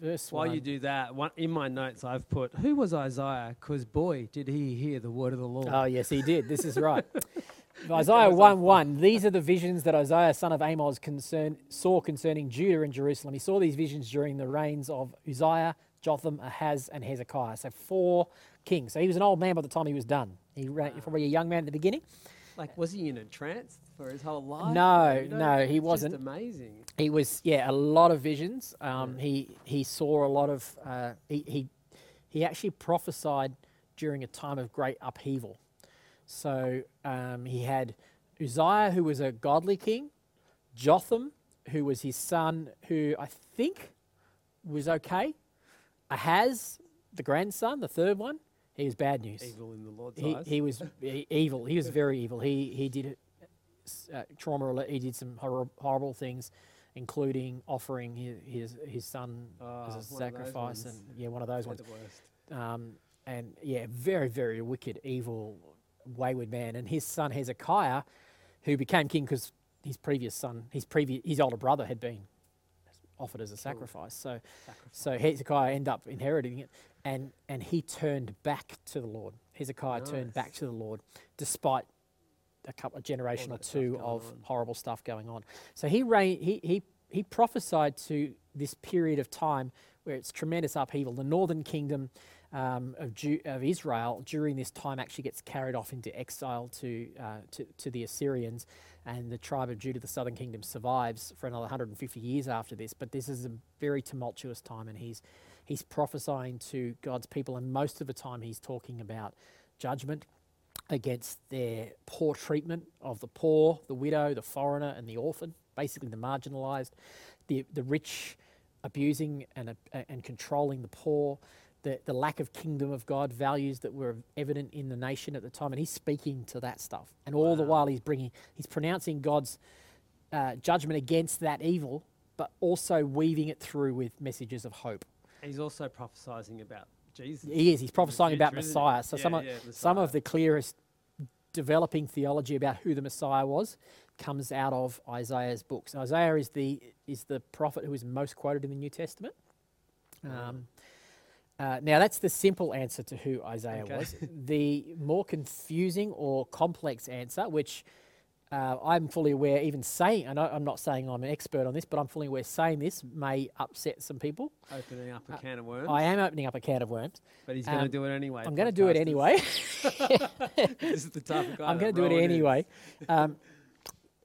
verse While one. you do that, one, in my notes I've put, who was Isaiah? Because boy, did he hear the word of the Lord. Oh, yes, he did. This is right. *laughs* Isaiah on 1 1. These are the visions that Isaiah, son of Amos, concern, saw concerning Judah and Jerusalem. He saw these visions during the reigns of Uzziah, Jotham, Ahaz, and Hezekiah. So four kings. So he was an old man by the time he was done. He ran, probably a young man at the beginning. Like, was he in a trance for his whole life? No, You know, no, he wasn't. amazing. He was, yeah, a lot of visions. Um, He he saw a lot of. Uh, he he he actually prophesied during a time of great upheaval. So um, he had Uzziah, who was a godly king, Jotham, who was his son, who I think was okay, Ahaz, the grandson, the third one, he was bad news. Evil in the Lord's He, eyes. he was *laughs* evil. He was very evil. He he did uh, trauma. rela- He did some horror, horrible things, including offering his his, his son Oh, as a sacrifice, and yeah, one of those They're ones. the worst. Um, and yeah, very very wicked, evil, wayward man. And his son Hezekiah, who became king because his previous son, his previous his older brother had been offered as a sacrifice. So, Sacrifice. so Hezekiah ended up inheriting it, and and he turned back to the Lord. Hezekiah turned back to the Lord, despite a couple a generation or two of on. horrible stuff going on. So he he he he prophesied to this period of time where it's tremendous upheaval. The northern kingdom um, of, Ju- of Israel during this time actually gets carried off into exile to, uh, to to the Assyrians, and the tribe of Judah, the southern kingdom, survives for another 150 years after this. But this is a very tumultuous time, and he's he's prophesying to God's people, and most of the time he's talking about judgment against their poor treatment of the poor, the widow, the foreigner, and the orphan, basically the marginalised, the the rich abusing and uh, and controlling the poor, the the lack of kingdom of God values that were evident in the nation at the time, and he's speaking to that stuff, and all the while he's bringing he's pronouncing God's uh, judgment against that evil, but also weaving it through with messages of hope. He's also prophesying about Jesus. He is. He's prophesying about future, isn't he? Messiah. So Yeah, some of yeah, some of the clearest developing theology about who the Messiah was comes out of Isaiah's books. Isaiah is the is the prophet who is most quoted in the New Testament. Um, uh, now that's the simple answer to who Isaiah Okay. was. The more confusing or complex answer, which uh, I'm fully aware, even saying, I, I'm not saying I'm an expert on this, but I'm fully aware saying this may upset some people. opening up a Uh, can of worms. I am opening up a can of worms. but he's going to um, do it anyway. I'm going to do it anyway. *laughs* *laughs* this is the type of guy. I'm going to do it anyway. Um,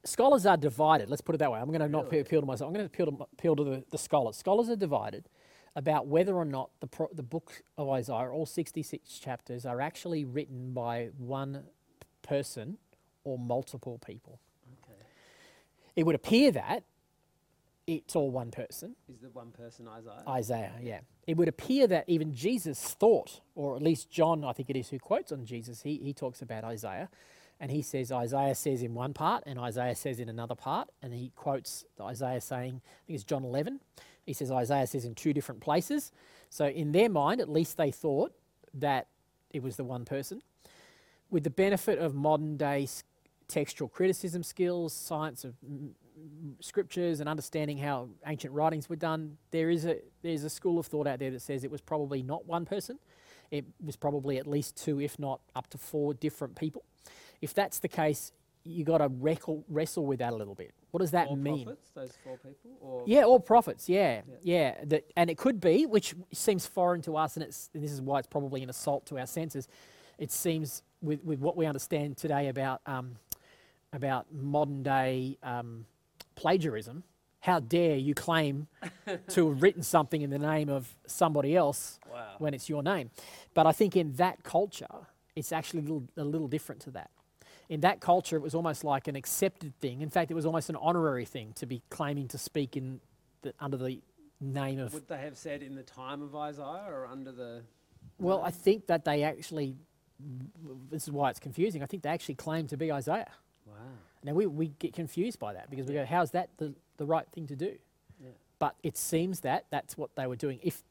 scholars are divided. Let's put it that way. I'm going to not appeal to myself. I'm going to appeal to, appeal to the, the scholars. Scholars are divided about whether or not the, pro, the book of Isaiah, all 66 chapters, are actually written by one person or multiple people. Okay. It would appear that it's all one person, Is the one person Isaiah? Isaiah, yeah. It would appear that even Jesus thought, or at least John, I think it is who quotes on Jesus, he, he talks about Isaiah. And he says, Isaiah says in one part, and Isaiah says in another part. And he quotes Isaiah saying, I think it's John 11. He says Isaiah says in two different places. So in their mind, at least they thought that it was the one person. With the benefit of modern day textual criticism skills, science of scriptures and understanding how ancient writings were done, there is a there's a school of thought out there that says it was probably not one person. It was probably at least two, if not up to four different people. If that's the case, you got to wrestle with that a little bit. What does that Four mean? prophets, those four people? Or Yeah, all prophets. Yeah, yeah. that, and it could be, which seems foreign to us, and it's and this is why it's probably an assault to our senses. It seems with, with what we understand today about um, about modern day um, plagiarism. How dare you claim *laughs* to have written something in the name of somebody else Wow. when it's your name? But I think in that culture, it's actually a little, a little different to that. In that culture, it was almost like an accepted thing. In fact, it was almost an honorary thing to be claiming to speak in the, under the name of. Would they have said in the time of Isaiah or under the. Well, I think that they actually. This is why it's confusing. I think they actually claim to be Isaiah. Wow. Now we, we get confused by that because we go, how's that the, the right thing to do? Yeah. But it seems that that's what they were doing. If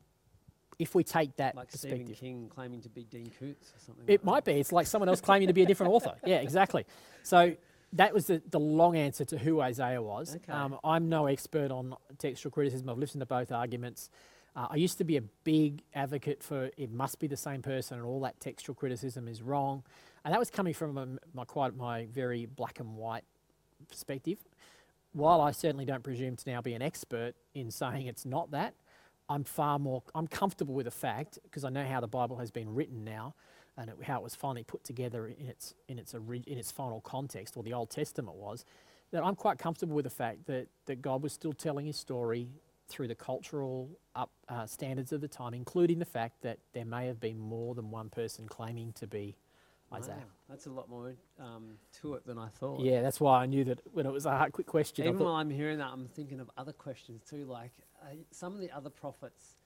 if we take that Like perspective, Stephen King claiming to be Dean Koontz or something. it like might be. It's like someone else claiming to be a different author. *laughs* Yeah, exactly. So that was the, the long answer to who Isaiah was. Okay. Um, I'm no expert on textual criticism. I've listened to both arguments. Uh, I used to be a big advocate for it must be the same person and all that textual criticism is wrong. And that was coming from a, my quite my very black and white perspective. While I certainly don't presume to now be an expert in saying it's not that, I'm far more I'm comfortable with the fact because I know how the Bible has been written now and it, how it was finally put together in its in its ori- in its final context or the Old Testament was that I'm quite comfortable with the fact that that God was still telling his story through the cultural up, uh, standards of the time, including the fact that there may have been more than one person claiming to be Isaiah. Wow, that's a lot more um, to it than I thought. Yeah, that's why I knew that when it was a hard, quick question. Even while I'm hearing that, I'm thinking of other questions too. Like uh, some of the other prophets,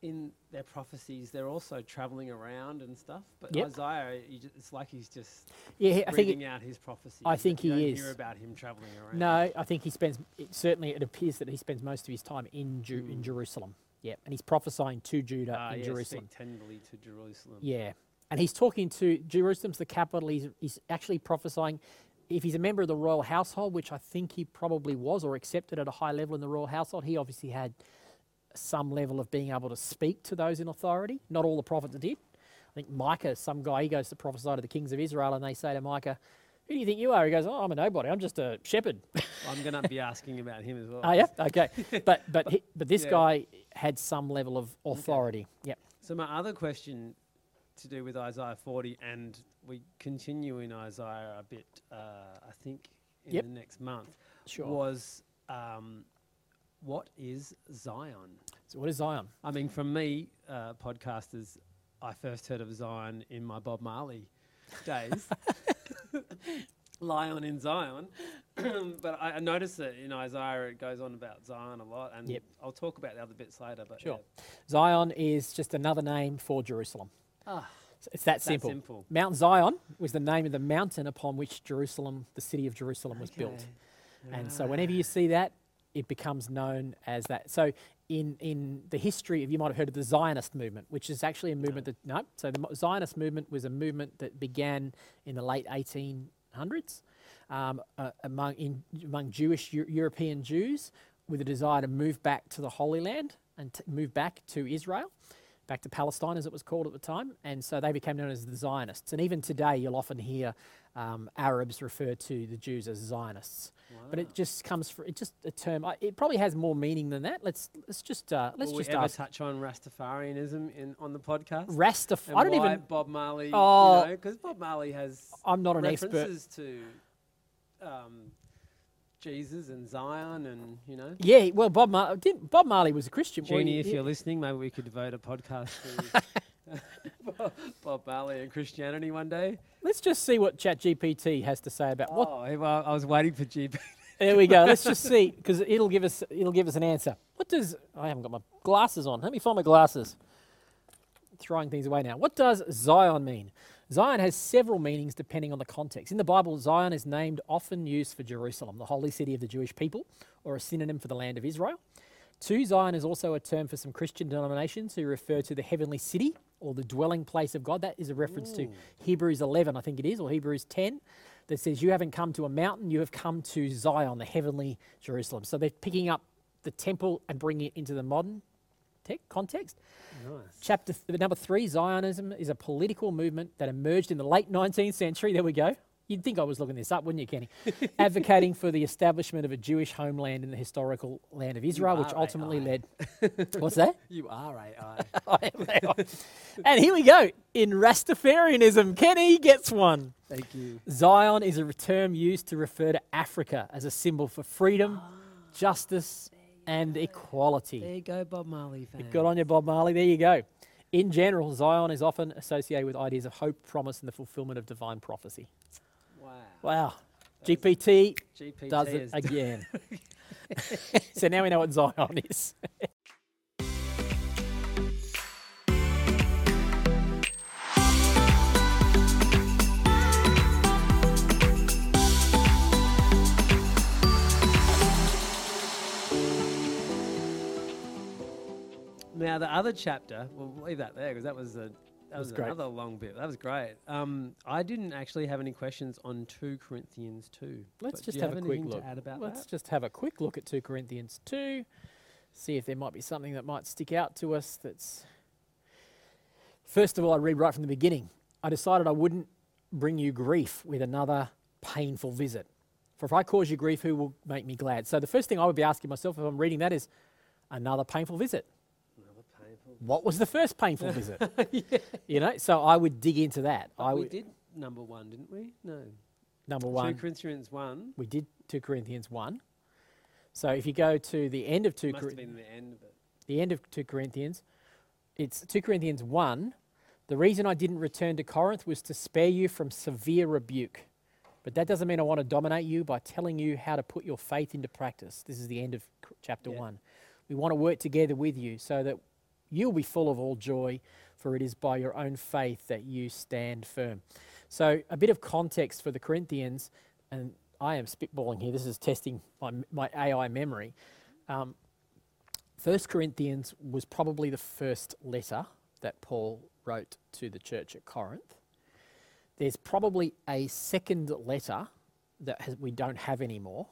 in their prophecies, they're also traveling around and stuff. But Yep. Isaiah, you ju- it's like he's just yeah, I think reading it, out his prophecies. I think he don't is. Hear about him traveling around. No, I think he spends. It, certainly, it appears that he spends most of his time in Ju- in Mm. Jerusalem. Yeah, and he's prophesying to Judah Ah, in yeah, Jerusalem. Speak tenderly to Jerusalem. Yeah, and he's talking to Jerusalem's the capital. He's he's actually prophesying if he's a member of the royal household, which I think he probably was or accepted at a high level in the royal household, he obviously had some level of being able to speak to those in authority. Not all the prophets did. I think Micah, some guy, he goes to prophesy to the kings of Israel, and they say to Micah, Who do you think you are? He goes, Oh, I'm a nobody. I'm just a shepherd. *laughs* I'm going to be asking about him as well. oh, yeah? Okay. *laughs* But, but, he, but this Yeah. guy had some level of authority. Yep. So my other question to do with Isaiah 40, and we continue in Isaiah a bit, uh, I think, in Yep. the next month, Sure. was um, what is Zion? So, what is Zion? I mean, from me, uh, podcasters, I first heard of Zion in my Bob Marley days. *laughs* Lion in Zion. *clears throat* but I, I noticed that in Isaiah it goes on about Zion a lot, and Yep. I'll talk about the other bits later. But Sure. Zion is just another name for Jerusalem. Ah, So It's that that simple. simple. Mount Zion was the name of the mountain upon which Jerusalem, the city of Jerusalem, was built. Okay. And so whenever you see that, it becomes known as that. So in, in the history of, you might have heard of the Zionist movement, which is actually a movement that, no, so the Zionist movement was a movement that began in the late 1800s um, uh, among, in, among Jewish, Eu- European Jews with a desire to move back to the Holy Land and to move back to Israel back to Palestine, as it was called at the time, and so they became known as the Zionists. And even today, you'll often hear um, Arabs refer to the Jews as Zionists. But it just comes from it just a term. I- It probably has more meaning than that. Let's let's just uh, let's Will just we ever ask touch on Rastafarianism in on the podcast? Rastaf. I don't even. Bob Marley. Oh. you know, because Bob Marley has I'm not an expert. references to um, Jesus and Zion, and you know. Yeah, well, Bob Mar- didn't, Bob Marley was a Christian. Jeannie, he- if you're listening, maybe we could devote a podcast to Bob- *laughs* Bob Marley and Christianity one day. let's just see what ChatGPT has to say about what. Oh, well, I was waiting for GP. There we go. Let's just *laughs* see because it'll give us it'll give us an answer. What does I haven't got my glasses on? Let me find my glasses. Throwing things away now. What does Zion mean? Zion has several meanings depending on the context. In the Bible, Zion is named often used for Jerusalem, the holy city of the Jewish people, or a synonym for the land of Israel. Two, Zion is also a term for some Christian denominations who refer to the heavenly city or the dwelling place of God. That is a reference to Hebrews 11, I think it is, or Hebrews 10, that says, You haven't come to a mountain, you have come to Zion, the heavenly Jerusalem. So they're picking up the temple and bringing it into the modern context. Nice. Chapter th- number three Zionism is a political movement that emerged in the late 19th century. There we go. You'd think I was looking this up, wouldn't you, Kenny? *laughs* Advocating for the establishment of a Jewish homeland in the historical land of Israel, which ultimately AI. led. *laughs* What's that? You are AI. *laughs* I am AI. and here we go. In Rastafarianism, Kenny gets one. Thank you. Zion is a term used to refer to Africa as a symbol for freedom, ah. justice, and equality. There you go, Bob Marley fan. Good on you, Bob Marley. There you go. In general, Zion is often associated with ideas of hope, promise, and the fulfillment of divine prophecy. Wow. Wow. GPT GPT does it again. *laughs* *laughs* so now we know what Zion is. *laughs* Now the other chapter, we'll leave that there because that was a that was was, another long bit. That was great. Um, I didn't actually have any questions on two Corinthians two. Let's just you have a quick look. To add about Let's that? just have a quick look at 2 Corinthians 2, see if there might be something that might stick out to us that's. First of all, I read right from the beginning. I decided I wouldn't bring you grief with another painful visit. For if I cause you grief, who will make me glad? So the first thing I would be asking myself if I'm reading that is another painful visit. What was the first painful *laughs* visit? You know, so I would dig into that. But I we would, did number one, didn't we? No. number one. Two Corinthians one. we did 2 Corinthians 1. So if you go to the end of 2 Must have Corinthians. the end of it. the end of 2 Corinthians. It's 2 Corinthians 1. The reason I didn't return to Corinth was to spare you from severe rebuke. But that doesn't mean I want to dominate you by telling you how to put your faith into practice. This is the end of chapter Yeah. 1. We want to work together with you so that you'll be full of all joy, for it is by your own faith that you stand firm. So, a bit of context for the Corinthians, and I am spitballing here, this is testing my, my AI memory. Um, First Corinthians was probably the first letter that Paul wrote to the church at Corinth. There's probably a second letter that has, we don't have anymore,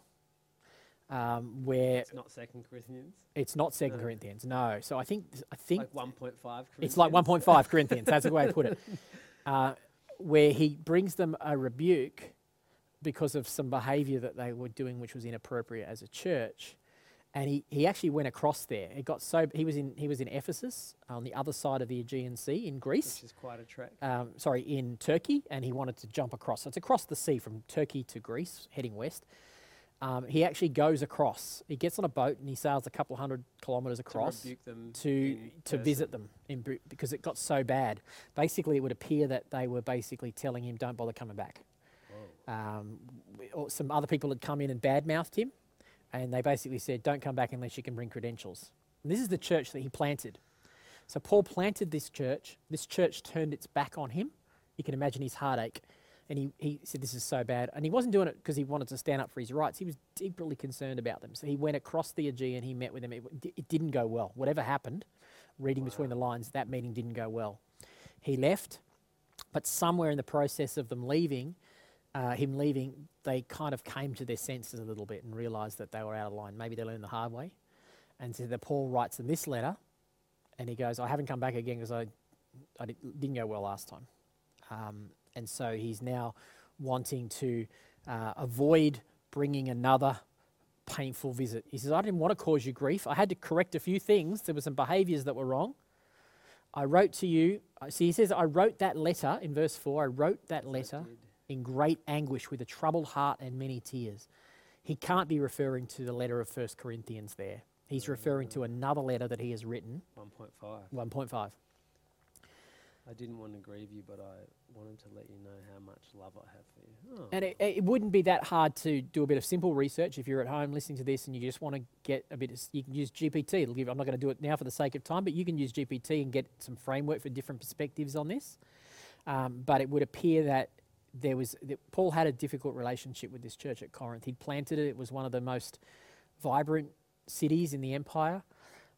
um, where It's not Second Corinthians. it's not Second No. Corinthians. No, so I think I think Like 1.5. it's like 1.5 Corinthians. That's the way to put it. *laughs* Uh, where he brings them a rebuke because of some behaviour that they were doing, which was inappropriate as a church. And he, he actually went across there. It got so he was in he was in Ephesus on the other side of the Aegean Sea in Greece. Which is quite a trek. Um, sorry, in Turkey, and he wanted to jump across. So it's across the sea from Turkey to Greece, heading west. Um, he actually goes across. He gets on a boat and he sails a couple hundred kilometres across to to to visit them in because it got so bad. Basically, it would appear that they were basically telling him, "Don't bother coming back." Um, or some other people had come in and badmouthed him, and they basically said, "Don't come back unless you can bring credentials." And this is the church that he planted. So Paul planted this church. This church turned its back on him. You can imagine his heartache. And he, he said, This is so bad. And he wasn't doing it because he wanted to stand up for his rights. He was deeply concerned about them. So he went across the Aegean, he met with them. It, it didn't go well. Whatever happened, reading between the lines, that meeting didn't go well. He left, but somewhere in the process of them leaving, uh, him leaving, they kind of came to their senses a little bit and realised that they were out of line. Maybe they learned the hard way. And so that Paul writes them this letter, and he goes, I haven't come back again because I, I did, didn't go well last time. Um, and so he's now wanting to uh, avoid bringing another painful visit. He says, I didn't want to cause you grief. I had to correct a few things. There were some behaviors that were wrong. I wrote to you. uh, See, he says, I wrote that letter in verse 4. I wrote that letter in great anguish with a troubled heart and many tears. He can't be referring to the letter of First Corinthians there. He's referring to another letter that he has written, 1.5. 1.5. I didn't want to grieve you, but I wanted to let you know how much love I have for you. Oh. And it, it wouldn't be that hard to do a bit of simple research if you're at home listening to this and you just want to get a bit. Of, you can use GPT. It'll give, I'm not going to do it now for the sake of time, but you can use GPT and get some framework for different perspectives on this. Um, but it would appear that there was that Paul had a difficult relationship with this church at Corinth. He'd planted it. It was one of the most vibrant cities in the empire,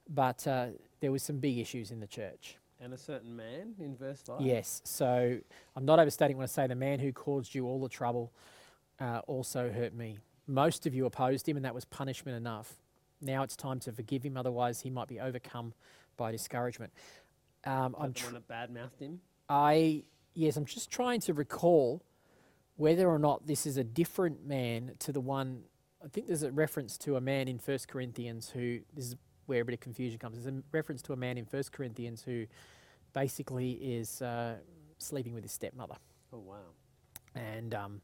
but uh, there was some big issues in the church. And a certain man in verse 5. Yes. So I'm not overstating when I say the man who caused you all the trouble uh, also hurt me. Most of you opposed him, and that was punishment enough. Now it's time to forgive him, otherwise, he might be overcome by discouragement. Um, I'm tr- one that badmouthed him. I, yes, I'm just trying to recall whether or not this is a different man to the one. I think there's a reference to a man in First Corinthians who, this is where a bit of confusion comes. There's a reference to a man in First Corinthians who basically is uh, sleeping with his stepmother. Oh, wow. and um,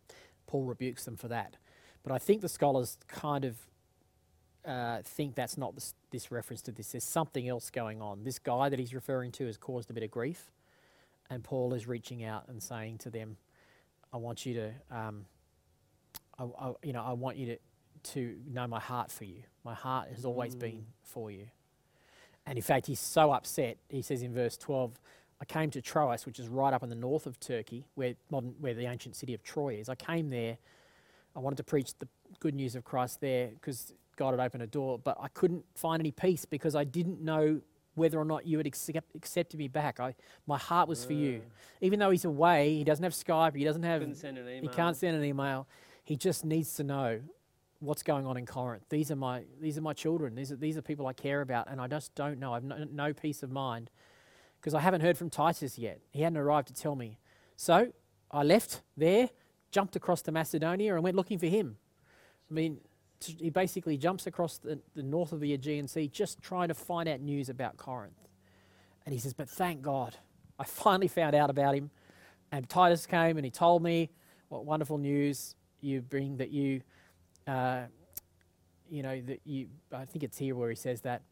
Paul rebukes them for that. But I think the scholars kind of uh, think that's not this, this reference to this. There's something else going on. This guy that he's referring to has caused a bit of grief, and Paul is reaching out and saying to them, "I want you to, um, I, I, you know, I want you to to know my heart for you. My heart has always been mm. for you." And in fact, he's so upset. He says in verse 12, I came to Troas, which is right up in the north of Turkey, where modern, where the ancient city of Troy is. I came there. I wanted to preach the good news of Christ there because God had opened a door, but I couldn't find any peace because I didn't know whether or not you had accept, accepted me back. I, my heart was for you. Even though he's away, he doesn't have Skype, he doesn't have, send an email. he can't send an email. He just needs to know what's going on in Corinth. These are my these are my children. These are these are people I care about, and I just don't know. I've no, no peace of mind because I haven't heard from Titus yet. He hadn't arrived to tell me. So I left there, jumped across to Macedonia, and went looking for him. I mean, t- he basically jumps across the, the north of the Aegean Sea, just trying to find out news about Corinth. And he says, "But thank God, I finally found out about him." And Titus came and he told me what wonderful news you bring that you, uh, you know, that you. I think it's here where he says that,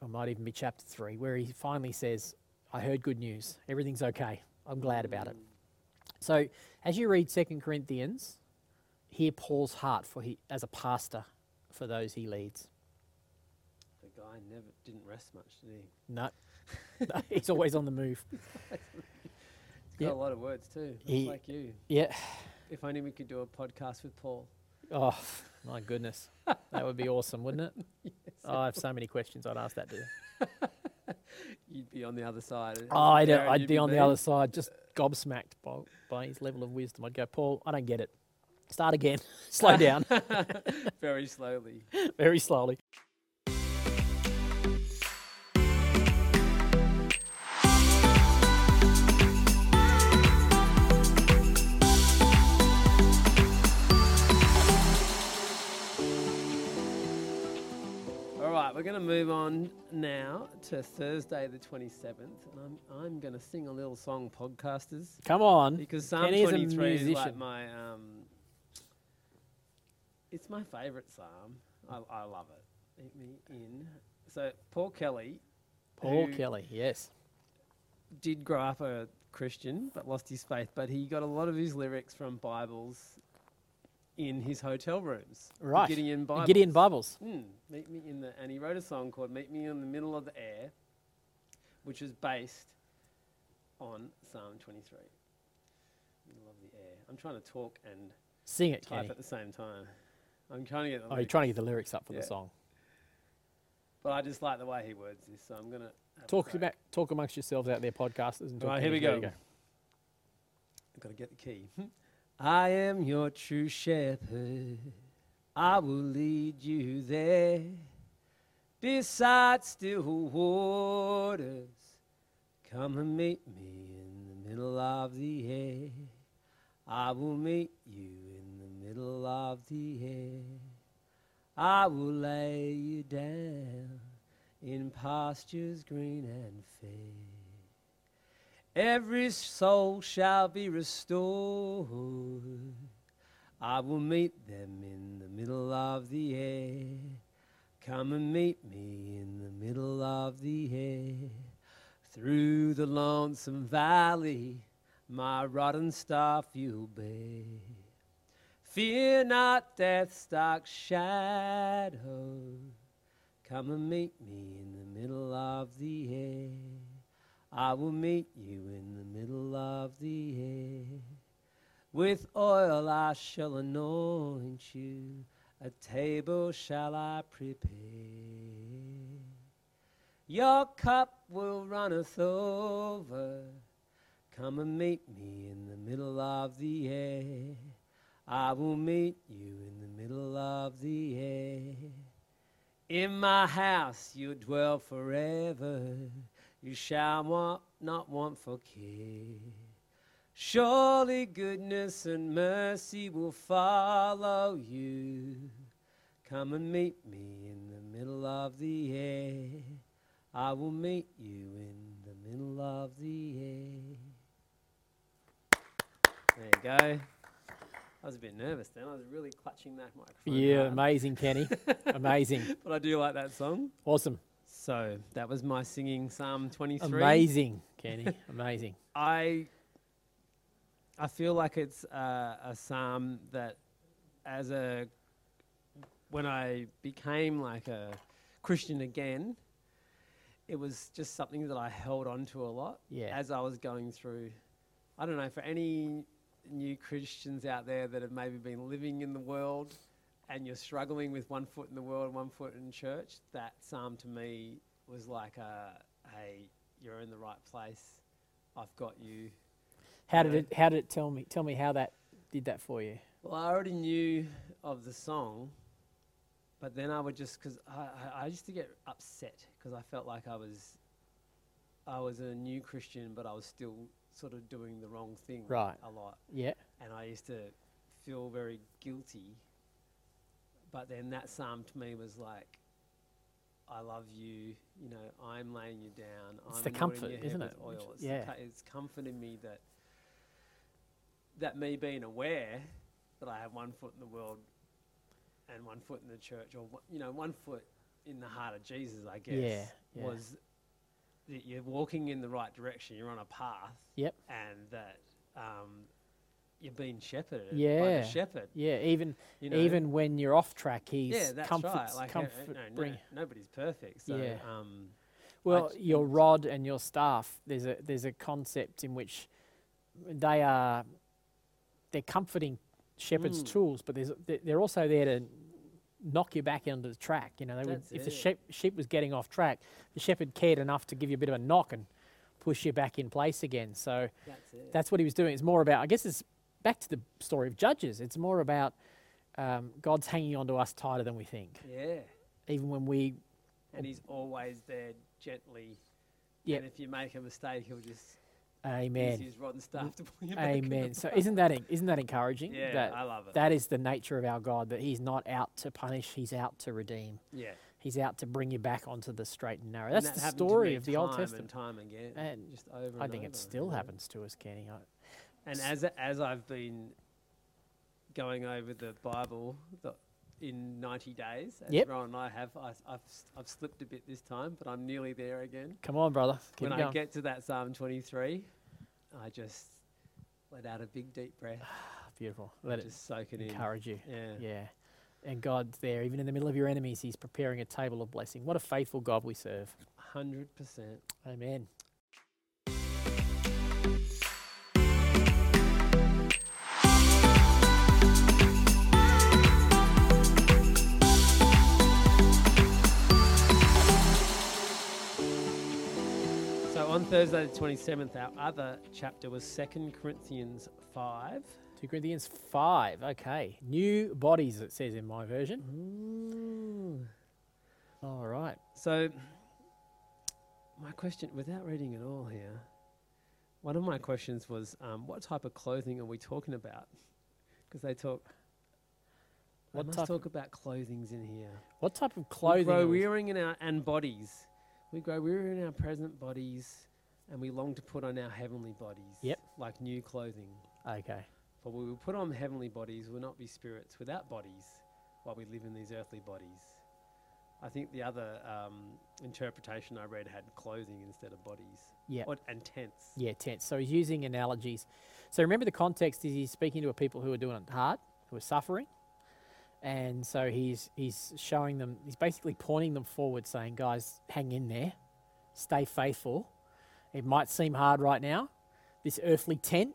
or might even be chapter three, where he finally says, "I heard good news. Everything's okay. I'm glad about it." So as you read Second Corinthians, hear Paul's heart for he as a pastor for those he leads. The guy never didn't rest much, did he? No, *laughs* he's always on the move. *laughs* He's got Yep. a lot of words too, He- like you. Yeah. If only we could do a podcast with Paul. Oh my goodness, that would be awesome, wouldn't it? *laughs* Oh, I have so many questions I'd ask that to. you. *laughs* You'd be on the other side. Oh, I'd, Darren, I'd be on the other side, just gobsmacked by, by his level of wisdom. I'd go, Paul, I don't get it. Start again. *laughs* Slow down. Very slowly. Very slowly. Right, we're going to move on now to Thursday the 27th. And I'm, I'm going to sing a little song, podcasters, Come on. because Psalm Kenny's 23 is like my. Um, it's my favourite psalm. I, I love it. Eat me in. So, Paul Kelly. Paul Kelly, yes. did grow up a Christian but lost his faith, but he got a lot of his lyrics from Bibles in his hotel rooms. the Right. Gideon Bibles. Gideon Bibles. Mm, meet me in the, and he wrote a song called "Meet Me in the Middle of the Air," which is based on Psalm 23. Middle of the air. I'm trying to talk and Sing it, type Kenny. at the same time. I'm trying to get. The Oh, you're lyrics, trying to get the lyrics up for Yeah. the song. but I just like the way he words this, so I'm gonna Talk about talk amongst yourselves out there, podcasters. And talk Right, here we you go. I've got to get the key. *laughs* I am your true shepherd. I will lead you there beside still waters. Come and meet me in the middle of the air. I will meet you in the middle of the air. I will lay you down in pastures green and fair. Every soul shall be restored. I will meet them in the middle of the air. Come and meet me in the middle of the air. Through the lonesome valley, my and staff you'll bear. Fear not death's dark shadow. Come and meet me in the middle of the air. I will meet you in the middle of the air. With oil I shall anoint you, a table shall I prepare. Your cup will runneth over. Come and meet me in the middle of the air. I will meet you in the middle of the air. In my house you'll dwell forever. You shall want, not want for care. Surely goodness and mercy will follow you. Come and meet me in the middle of the air. I will meet you in the middle of the air. There you go. I was a bit nervous then. I was really clutching that microphone. Yeah, hard. amazing, Kenny. *laughs* amazing. But I do like that song. Awesome. So that was my singing Psalm 23. Amazing, Kenny. *laughs* Amazing. I I feel like it's uh, a psalm that, as a when I became like a Christian again, it was just something that I held on to a lot Yeah. as I was going through. I don't know for any new Christians out there that have maybe been living in the world and you're struggling with one foot in the world, one foot in church. That psalm to me was like a, hey, you're in the right place. I've got you. How did it? How did it tell me? Tell me how that did that for you. Well, I already knew of the song, but then I would just because I, I, I used to get upset because I felt like I was I was a new Christian, but I was still sort of doing the wrong thing Right. a lot, Yeah. and I used to feel very guilty. But then that psalm to me was like, "I love you. You know, I'm laying you down. It's I'm the comfort, isn't it? Oil. It's, yeah. it's comforting me that that me being aware that I have one foot in the world and one foot in the church, or you know, one foot in the heart of Jesus, I guess, Yeah, yeah. was that you're walking in the right direction. You're on a path, Yep. and that um, you're being shepherded by Yeah. the shepherd. Yeah. Even You know? even when you're off track, he's yeah, that's comfort, right. Like, uh, comfort uh, no, no, bring. nobody's perfect. So, Yeah. um, Well, j- your rod and your staff. There's a there's a concept in which they are they're comforting shepherds' Mm. tools, but there's they- they're also there to knock you back onto the track. You know, they would, if the sheep sheep was getting off track, the shepherd cared enough to give you a bit of a knock and push you back in place again. So that's it. that's what he was doing. It's more about, I guess, it's back to the story of Judges. It's more about um, God's hanging on to us tighter than we think, Yeah. even when we. And he's always there gently. Yep. And if you make a mistake, he'll just Amen. use his rotten staff to pull you back. Amen. So *laughs* isn't that isn't that encouraging? Yeah, that, I love it. that is the nature of our God. That He's not out to punish; He's out to redeem. yeah. He's out to bring you back onto the straight and narrow. And That's that the story of the Old time Testament. And time again. And just over I and think it still yeah. happens to us, Kenny. I, And as as I've been going over the Bible the, in 90 days, as Yep. Ron and I have, I, have I've slipped a bit this time, but I'm nearly there again. come on, brother. Keep when I going. get to that Psalm 23, I just let out a big deep breath, *sighs* Beautiful. Let it just soak it in. encourage you. Yeah. Yeah. And God's there, even in the middle of your enemies, He's preparing a table of blessing. What a faithful God we serve. 100%. Amen. Thursday the 27th, our other chapter was 2 Corinthians 5. 2 Corinthians 5. Okay. New bodies, it says in my version. All right. So, my question, without reading it all here, one of my questions was, um, what type of clothing are we talking about? Because they talk. What must talk about clothings in here. What type of We clothing? grow we- weary in our and bodies. We grow weary in our present bodies, and we long to put on our heavenly bodies. Yep. Like new clothing. Okay. For we will put on heavenly bodies, will not be spirits without bodies, while we live in these earthly bodies. I think the other um, interpretation I read had clothing instead of bodies. Yeah. And tents. Yeah, tents. So he's using analogies. So remember the context is he's speaking to a people who are doing it hard, who are suffering. And so he's he's showing them he's basically pointing them forward saying, guys, hang in there. Stay faithful. It might seem hard right now. This earthly tent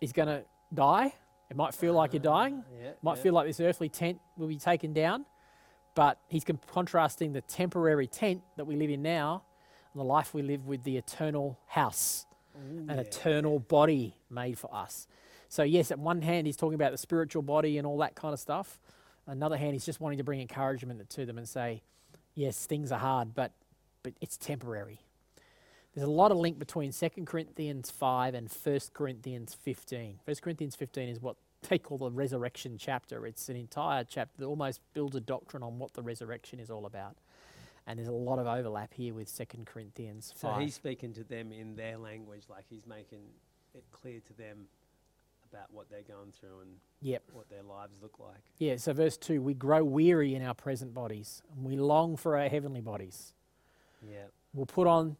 is going to die. It might feel like you're uh, dying. Yeah. Might yeah. feel like this earthly tent will be taken down, but he's con- contrasting the temporary tent that we live in now and the life we live with the eternal house, Ooh, an yeah. eternal body made for us. So, yes, at one hand, he's talking about the spiritual body and all that kind of stuff. Another hand, he's just wanting to bring encouragement to them and say, yes, things are hard, but, but it's temporary. There's a lot of link between 2 Corinthians 5 and 1 Corinthians 15. 1 Corinthians 15 is what they call the resurrection chapter. It's an entire chapter that almost builds a doctrine on what the resurrection is all about. And there's a lot of overlap here with 2 Corinthians So he's speaking to them in their language, like he's making it clear to them about what they're going through and Yep. what their lives look like. Yeah, so verse 2 we grow weary in our present bodies, and we long for our heavenly bodies. Yeah. We'll put on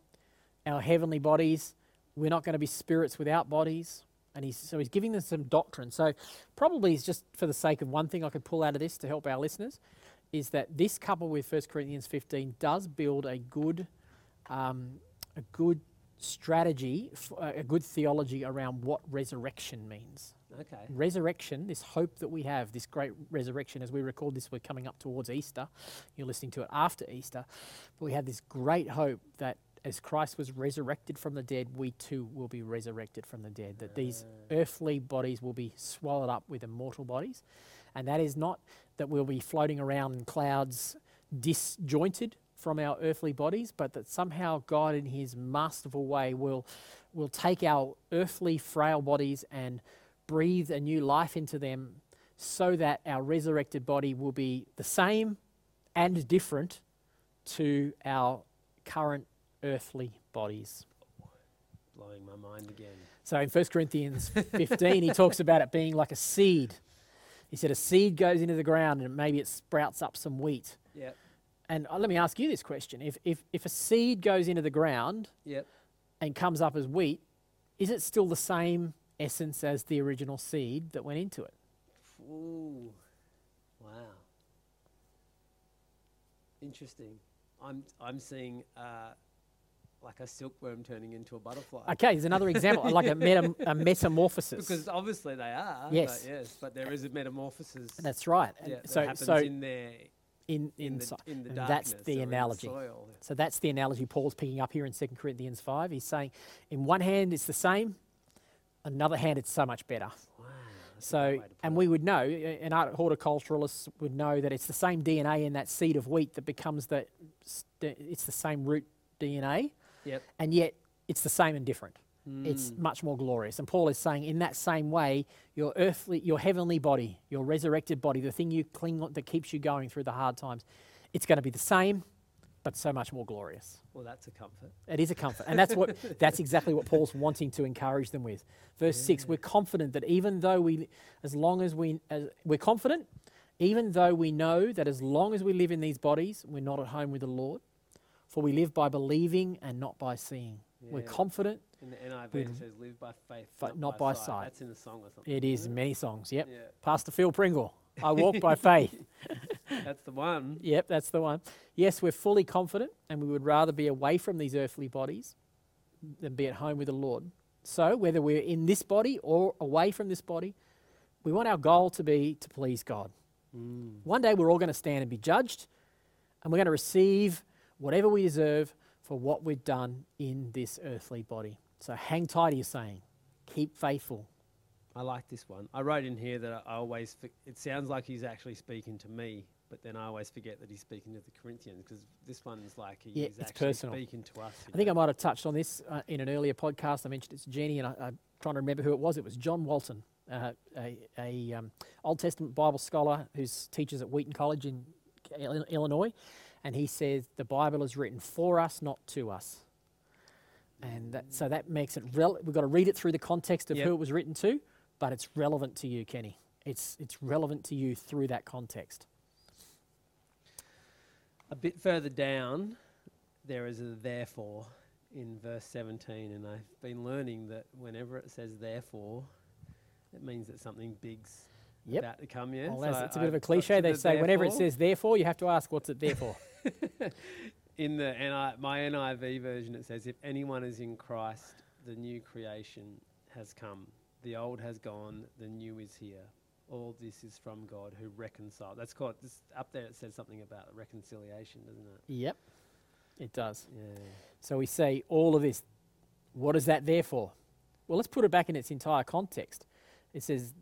our heavenly bodies. We're not going to be spirits without bodies. And he's, so he's giving them some doctrine. So, probably it's just for the sake of one thing I could pull out of this to help our listeners is that this coupled with 1 Corinthians 15 does build a good, um, a good strategy, a good theology around what resurrection means. Okay. Resurrection, this hope that we have, this great resurrection, as we record this, we're coming up towards Easter. You're listening to it after Easter. But we have this great hope that as Christ was resurrected from the dead, we too will be resurrected from the dead. That these earthly bodies will be swallowed up with immortal bodies. And that is not that we'll be floating around in clouds disjointed from our earthly bodies, but that somehow God, in His masterful way, will, will take our earthly, frail bodies and breathe a new life into them so that our resurrected body will be the same and different to our current earthly bodies. Blowing my mind again. So in 1 Corinthians 15, he talks about it being like a seed. He said a seed goes into the ground and maybe it sprouts up some wheat. Yep. And uh, let me ask you this question. If, if, if a seed goes into the ground Yep. and comes up as wheat, is it still the same essence as the original seed that went into it? Ooh. Wow. Interesting. I'm I'm seeing uh, like a silkworm turning into a butterfly. Okay, there's another example, *laughs* like a, metam- a metamorphosis. Because obviously they are. Yes. But yes, but there is a metamorphosis. That's right. Yeah, that so, happens so in there in, in, in, the, so- in the darkness. that's the analogy. soil. So that's the analogy Paul's picking up here in 2 Corinthians 5. He's saying, in one hand, it's the same, another hand, it's so much better. Wow. So, great way to put and we would know, and art- horticulturalists would know that it's the same DNA in that seed of wheat that becomes the, the- it's the same root DNA, Yep. and yet it's the same and different. It's Mm. much more glorious. And Paul is saying, in that same way, your earthly, your heavenly body, your resurrected body, the thing you cling on that keeps you going through the hard times, it's going to be the same, but so much more glorious. Well, that's a comfort. It is a comfort, and that's what *laughs* that's exactly what Paul's wanting to encourage them with. Verse six: We're confident that even though we, as long as we, as, we're confident, even though we know that as long as we live in these bodies, we're not at home with the Lord, for we live by believing and not by seeing. We're confident. In the NIV, it says, "Live by faith, Fa- not, not by, by sight. That's in the song or something. It is in many songs. Yep. Yeah, Pastor Phil Pringle. I *laughs* walk by faith. *laughs* that's the one. Yep, that's the one. Yes, we're fully confident, and we would rather be away from these earthly bodies than be at home with the Lord. So, whether we're in this body or away from this body, we want our goal to be to please God. Mm. One day we're all going to stand and be judged, and we're going to receive whatever we deserve for what we've done in this earthly body. So, hang tight, he's saying. Keep faithful. I like this one. I wrote in here that I always, it sounds like he's actually speaking to me, but then I always forget that he's speaking to the Corinthians because this one's like he's Yeah, actually personal. speaking to us. I think I might have touched on this uh, in an earlier podcast. I mentioned it's Jenny, and I, I'm trying to remember who it was. It was John Walton, uh, a, a um, Old Testament Bible scholar who teaches at Wheaton College in Illinois, and he says the Bible is written for us, not to us. And that, so that makes it rel- we've got to read it through the context of Yep. who it was written to, but it's relevant to you, Kenny. It's it's relevant to you through that context. A bit further down, there is a therefore in verse 17, and I've been learning that whenever it says therefore, it means that something big's Yep. about to come. Yeah, Well, So I- it's a bit of a cliche. They the say whenever it says therefore, you have to ask what's it there for. *laughs* in the NI, my NIV version, it says, "If anyone is in Christ, the new creation has come. The old has gone. The new is here. All this is from God, who reconciled." That's called this, up there. It says something about reconciliation, doesn't it? Yep, it does. Yeah. So we say all of this. What is that there for? Well, let's put it back in its entire context. It says,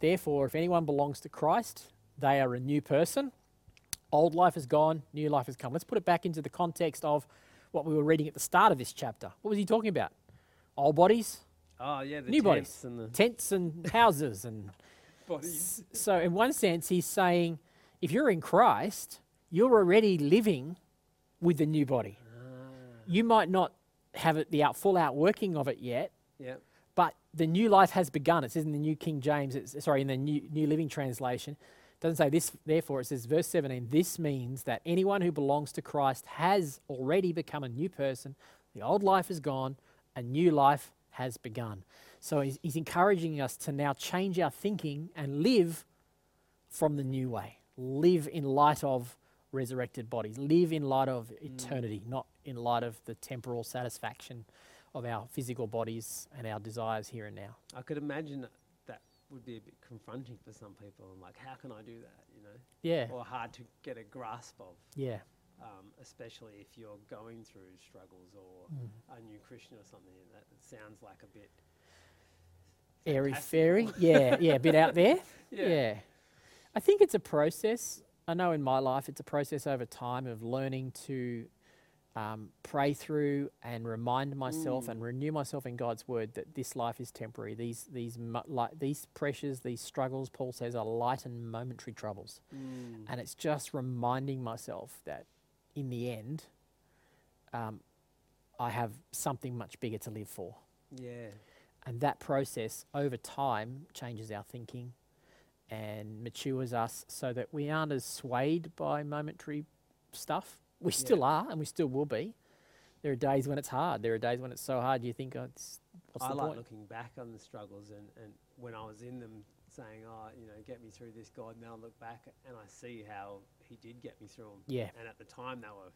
therefore, if anyone belongs to Christ, they are a new person. Old life is gone, new life has come. Let's put it back into the context of what we were reading at the start of this chapter. What was he talking about? Old bodies, Oh yeah, the New bodies. tents and the tents, and *laughs* houses. And *laughs* bodies. so, in one sense, he's saying, if you're in Christ, you're already living with the new body. Ah. You might not have it, the out, full outworking of it yet, Yeah. The new life has begun. It says in the New King James, it's, sorry, in the New, new Living Translation, it doesn't say this, therefore, it says, verse 17, this means that anyone who belongs to Christ has already become a new person. The old life is gone, a new life has begun. So he's, he's encouraging us to now change our thinking and live from the new way, live in light of resurrected bodies, live in light of mm. eternity, not in light of the temporal satisfaction of our physical bodies and our desires here and now. I could imagine that, that would be a bit confronting for some people. I'm like, how can I do that? You know, Yeah, or hard to get a grasp of. yeah, um, especially if you're going through struggles or Mm. a new Christian or something. That sounds like a bit. airy fairy. Yeah, yeah, a bit out there. *laughs* Yeah. yeah. I think it's a process. I know in my life it's a process over time of learning to um, pray through and remind myself and renew myself in God's word that this life is temporary. These these mu- li- these pressures, these struggles, Paul says, are light and momentary troubles. Mm. And it's just reminding myself that in the end, um, I have something much bigger to live for. Yeah. And that process over time changes our thinking and matures us so that we aren't as swayed by momentary stuff. We still are and we still will be. There are days when it's hard. There are days when it's so hard you think, oh, it's, what's I the like point? looking back on the struggles and, and when I was in them saying, oh, you know, get me through this, God. Now I look back and I see how He did get me through them. Yeah. And at the time they were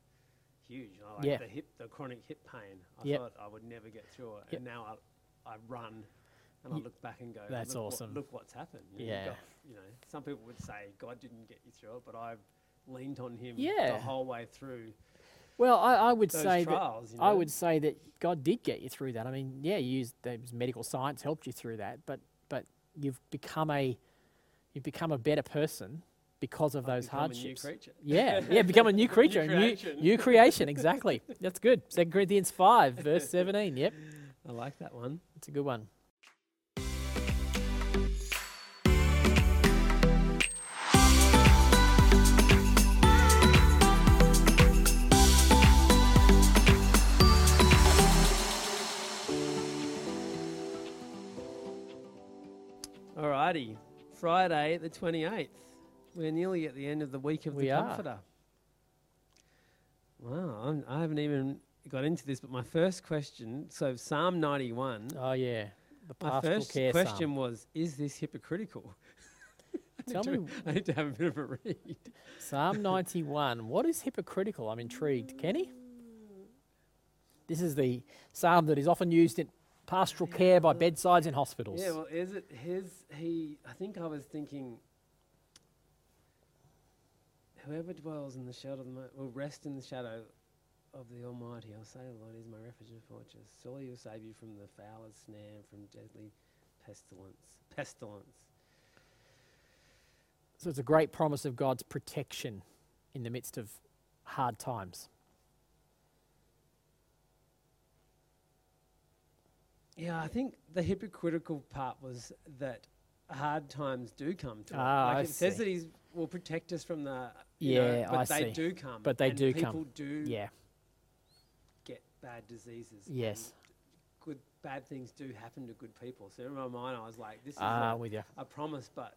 huge. You know, like Yeah. the hip, the chronic hip pain. I Yep. thought I would never get through it. Yep. And now I, I run and I look back and go, That's look what- awesome. look what's happened. You know, Yeah. You know, some people would say God didn't get you through it, but I've leaned on Him Yeah. the whole way through Well, I, I would those say that trials. you I would say that God did get you through that. I mean, yeah, you used was medical science helped you through that, but but you've become a you've become a better person because of those a new hardships. creature. Yeah, yeah, become a new *laughs* creature, new, creation. new creation. Exactly. That's good. Second Corinthians five, verse seventeen. Yep, I like that one. it's a good one. Friday the 28th. We're nearly at the end of the week of We the are. Comforter. Wow, I'm, I haven't even got into this, but my first question so, Psalm 91. Oh yeah, the my first question psalm. was Is this hypocritical? *laughs* Tell me, I need to have a bit of a read. Psalm ninety-one. What is hypocritical? I'm intrigued. Kenny, this is the psalm that is often used in pastoral care by bedsides in hospitals. Yeah, well, is it his? He, I think I was thinking, whoever dwells in the shadow of the Mo- will rest in the shadow of the Almighty. I'll say, the Lord is my refuge and fortress. Surely He'll save you from the fowler's snare, from deadly pestilence. Pestilence. So it's a great promise of God's protection in the midst of hard times. Yeah, I think the hypocritical part was that hard times do come to us. Ah, Like I it says that He will protect us from the. you know, Yeah, but I they see. do come. But they do people come. People do Yeah. get bad diseases. Yes. Good bad things do happen to good people. So in my mind, I was like, this is Ah, you. a promise, but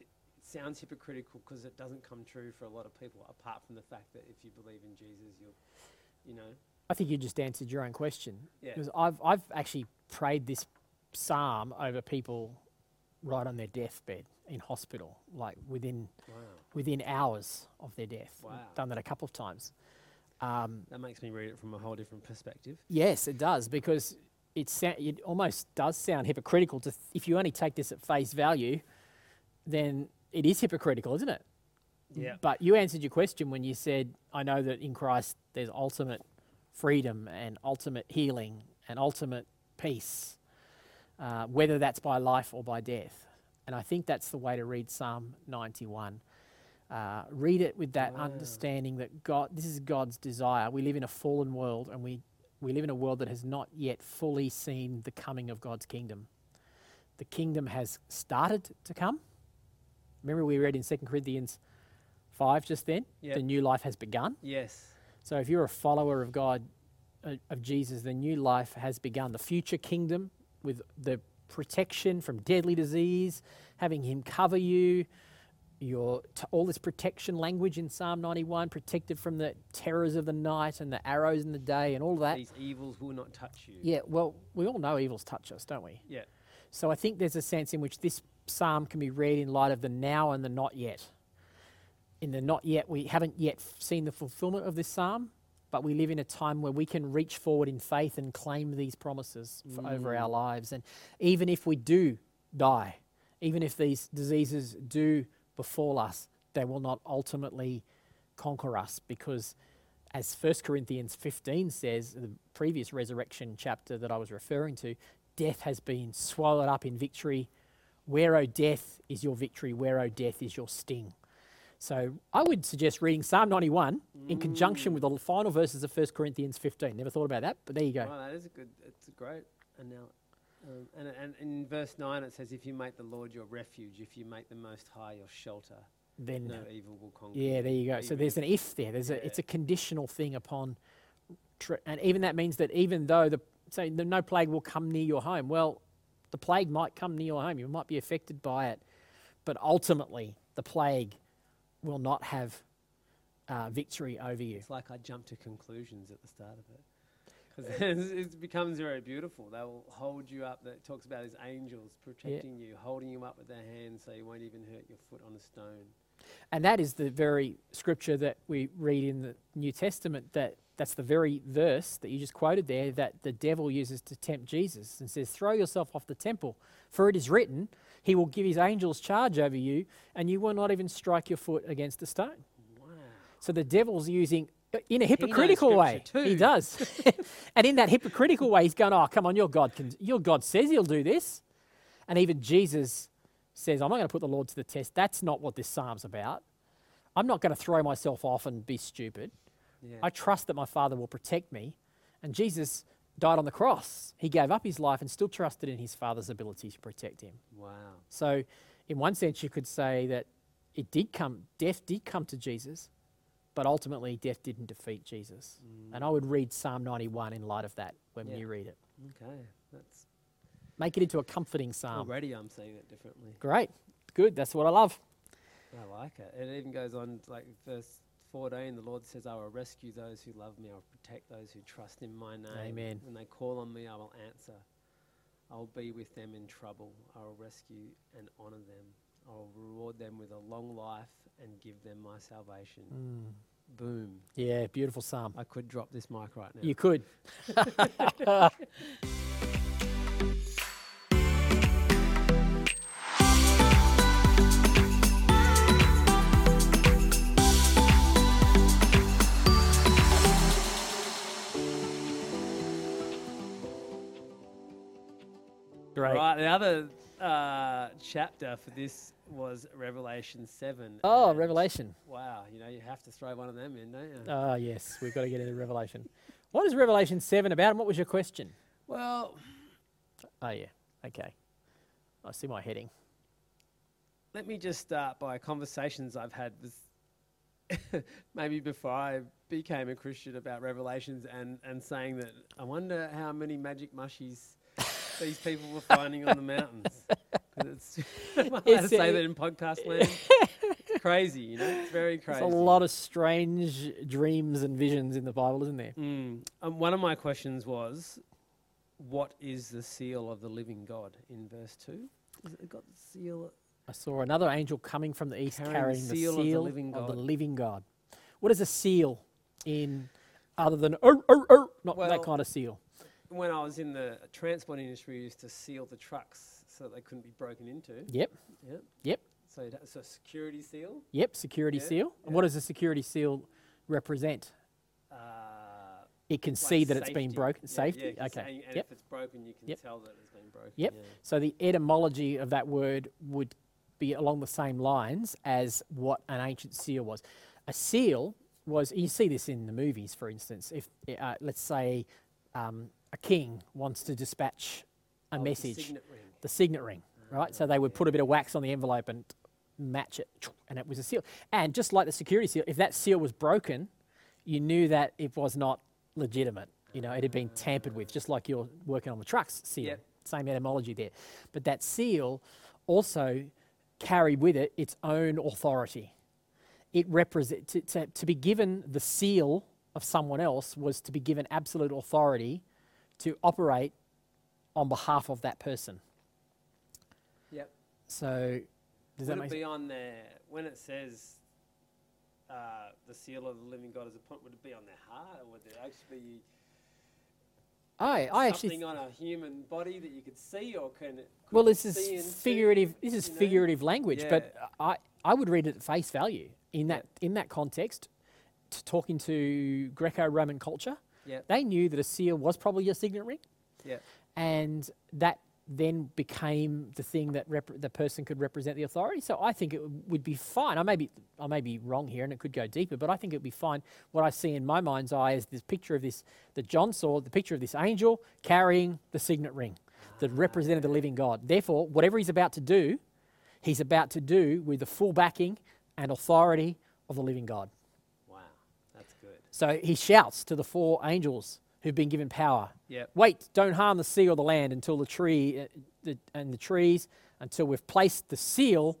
it sounds hypocritical because it doesn't come true for a lot of people. Apart from the fact that if you believe in Jesus, you'll, you know, I think you just answered your own question. Yeah. Because I've, I've actually prayed this psalm over people right on their deathbed in hospital, like within wow, within hours of their death. Wow. Done that a couple of times. Um, that makes me read it from a whole different perspective. yes, it does because it sa- it almost does sound hypocritical to th- if you only take this at face value, then it is hypocritical, isn't it? Yeah. But you answered your question when you said, I know that in Christ there's ultimate freedom and ultimate healing and ultimate peace, uh, whether that's by life or by death. And I think that's the way to read Psalm 91. Uh, read it with that Wow. understanding that God, this is God's desire. We live in a fallen world and we, we live in a world that has not yet fully seen the coming of God's kingdom. The kingdom has started to come. Remember, we read in 2 Corinthians 5 just then? Yep. The new life has begun. Yes. So if you're a follower of God, uh, of Jesus, the new life has begun. The future kingdom with the protection from deadly disease, having Him cover you, your t- all this protection language in Psalm 91, protected from the terrors of the night and the arrows in the day and all that. These evils will not touch you. Yeah, well, we all know evils touch us, don't we? Yeah. So I think there's a sense in which this psalm can be read in light of the now and the not yet. In the not yet, we haven't yet seen the fulfillment of this psalm, but we live in a time where we can reach forward in faith and claim these promises for over our mm. lives. And even if we do die, even if these diseases do befall us, they will not ultimately conquer us because as 1 Corinthians 15 says, the previous resurrection chapter that I was referring to, death has been swallowed up in victory. Where, O death, is your victory? Where, O death, is your sting? So I would suggest reading Psalm 91 in conjunction with the final verses of 1 Corinthians 15. Never thought about that, but there you go. Well, that is a good. It's a great analogy. Um, and, and in verse nine it says, "If you make the Lord your refuge, if you make the Most High your shelter, Then, no evil will conquer." yeah, there you go. So there's an if there. There's a, it's a conditional thing upon, tr- and even that means that even though the say the no plague will come near your home, well, the plague might come near your home. You might be affected by it, but ultimately the plague will not have uh, victory over you. It's like I jumped to conclusions at the start of it. Because *laughs* it becomes very beautiful. They will hold you up. That talks about his angels protecting you, holding you up with their hands so you won't even hurt your foot on a stone. And that is the very scripture that we read in the New Testament that that's the very verse that you just quoted there that the devil uses to tempt Jesus and says, Throw yourself off the temple, for it is written, He will give His angels charge over you, and you will not even strike your foot against a stone. Wow. So the devil's using, uh, in a hypocritical way, scripture he does. *laughs* and in that hypocritical way, he's going, Oh, come on, your God, can, your God says He'll do this. And even Jesus says, I'm not going to put the Lord to the test. That's not what this psalm's about. I'm not going to throw myself off and be stupid. Yeah. I trust that my Father will protect me. And Jesus died on the cross. He gave up his life and still trusted in his Father's ability to protect him. wow. So, in one sense, you could say that it did come, death did come to Jesus, but ultimately, death didn't defeat Jesus. And I would read Psalm 91 in light of that when Yeah. you read it. Okay. That's Make it into a comforting psalm. already I'm seeing it differently. Great. Good. That's what I love. I like it. It even goes on like verse 14. The Lord says, "I will rescue those who love me. I will protect those who trust in my name. Amen. When they call on me, I will answer. I will be with them in trouble. I will rescue and honor them. I will reward them with a long life and give them my salvation." Mm. Boom. Yeah, beautiful psalm. I could drop this mic right now. You could. *laughs* *laughs* Great. Right. The other uh, chapter for this was Revelation 7. Oh, Revelation. Wow. You know, you have to throw one of them in, don't you? Oh, yes, we've got to get into Revelation. What is Revelation 7 about and what was your question? well, Oh, yeah. Okay. I see my heading. let me just start by conversations I've had with *laughs* maybe before I became a Christian about Revelations and, and saying that I wonder how many magic mushies these people were finding on the mountains. *laughs* It's, *laughs* I allowed to It's, say that in podcast land? *laughs* it's crazy, you know? It's very crazy. There's a lot of strange dreams and visions in the Bible, isn't there? Mm. Um, one of my questions was, what is the seal of the living God in verse 2? Is it got the seal? I saw another angel coming from the east Carrying the carrying the seal seal, of the living of the God. living God. What is a seal in other than er, er, er, not Well- that kind of seal? When I was in the transport industry, we used to seal the trucks so that they couldn't be broken into. Yep, Yep. yep, So it has a security seal. yep. Security Yeah, seal. And what does a security seal represent? Uh, It can like see that it's been broken. Yeah, Safety. okay. And, and yep. if it's broken, you can Yep. tell that it's been broken. Yep. So the etymology of that word would be along the same lines as what an ancient seal was. A seal was, you see this in the movies, for instance. If, uh, let's say, um, a king wants to dispatch a Oh, the message, signet ring. the signet ring, mm, right? So they would put a bit of wax on the envelope and match it, and it was a seal. And just like the security seal, if that seal was broken, you knew that it was not legitimate. You know, it had been tampered with, just like you're working on the trucks seal. Yep. Same etymology there. But that seal also carried with it its own authority. It represent to, to, to be given the seal of someone else was to be given absolute authority to operate on behalf of that person. Yep. So does that Would make it be on there when it says uh, the seal of the living God is upon? Would it be on their heart, or would it actually be I I actually something on a human body that you could see, or can it? could well this is figurative this is you know? figurative language, but I I would read it at face value in that in that context. To talking to Greco-Roman culture, Yep. they knew that a seal was probably a signet ring, Yep. and that then became the thing that rep- the person could represent the authority. So I think it w- would be fine. I may be I may be wrong here, and it could go deeper, but I think it would be fine. What I see in my mind's eye is this picture of this that John saw, the picture of this angel carrying the signet ring that represented the living God. Therefore, whatever he's about to do, he's about to do with the full backing and authority of the living God. Wow, that's good. So he shouts to the four angels who've been given power. Yep. Wait, don't harm the sea or the land until the tree uh, the, and the trees until we've placed the seal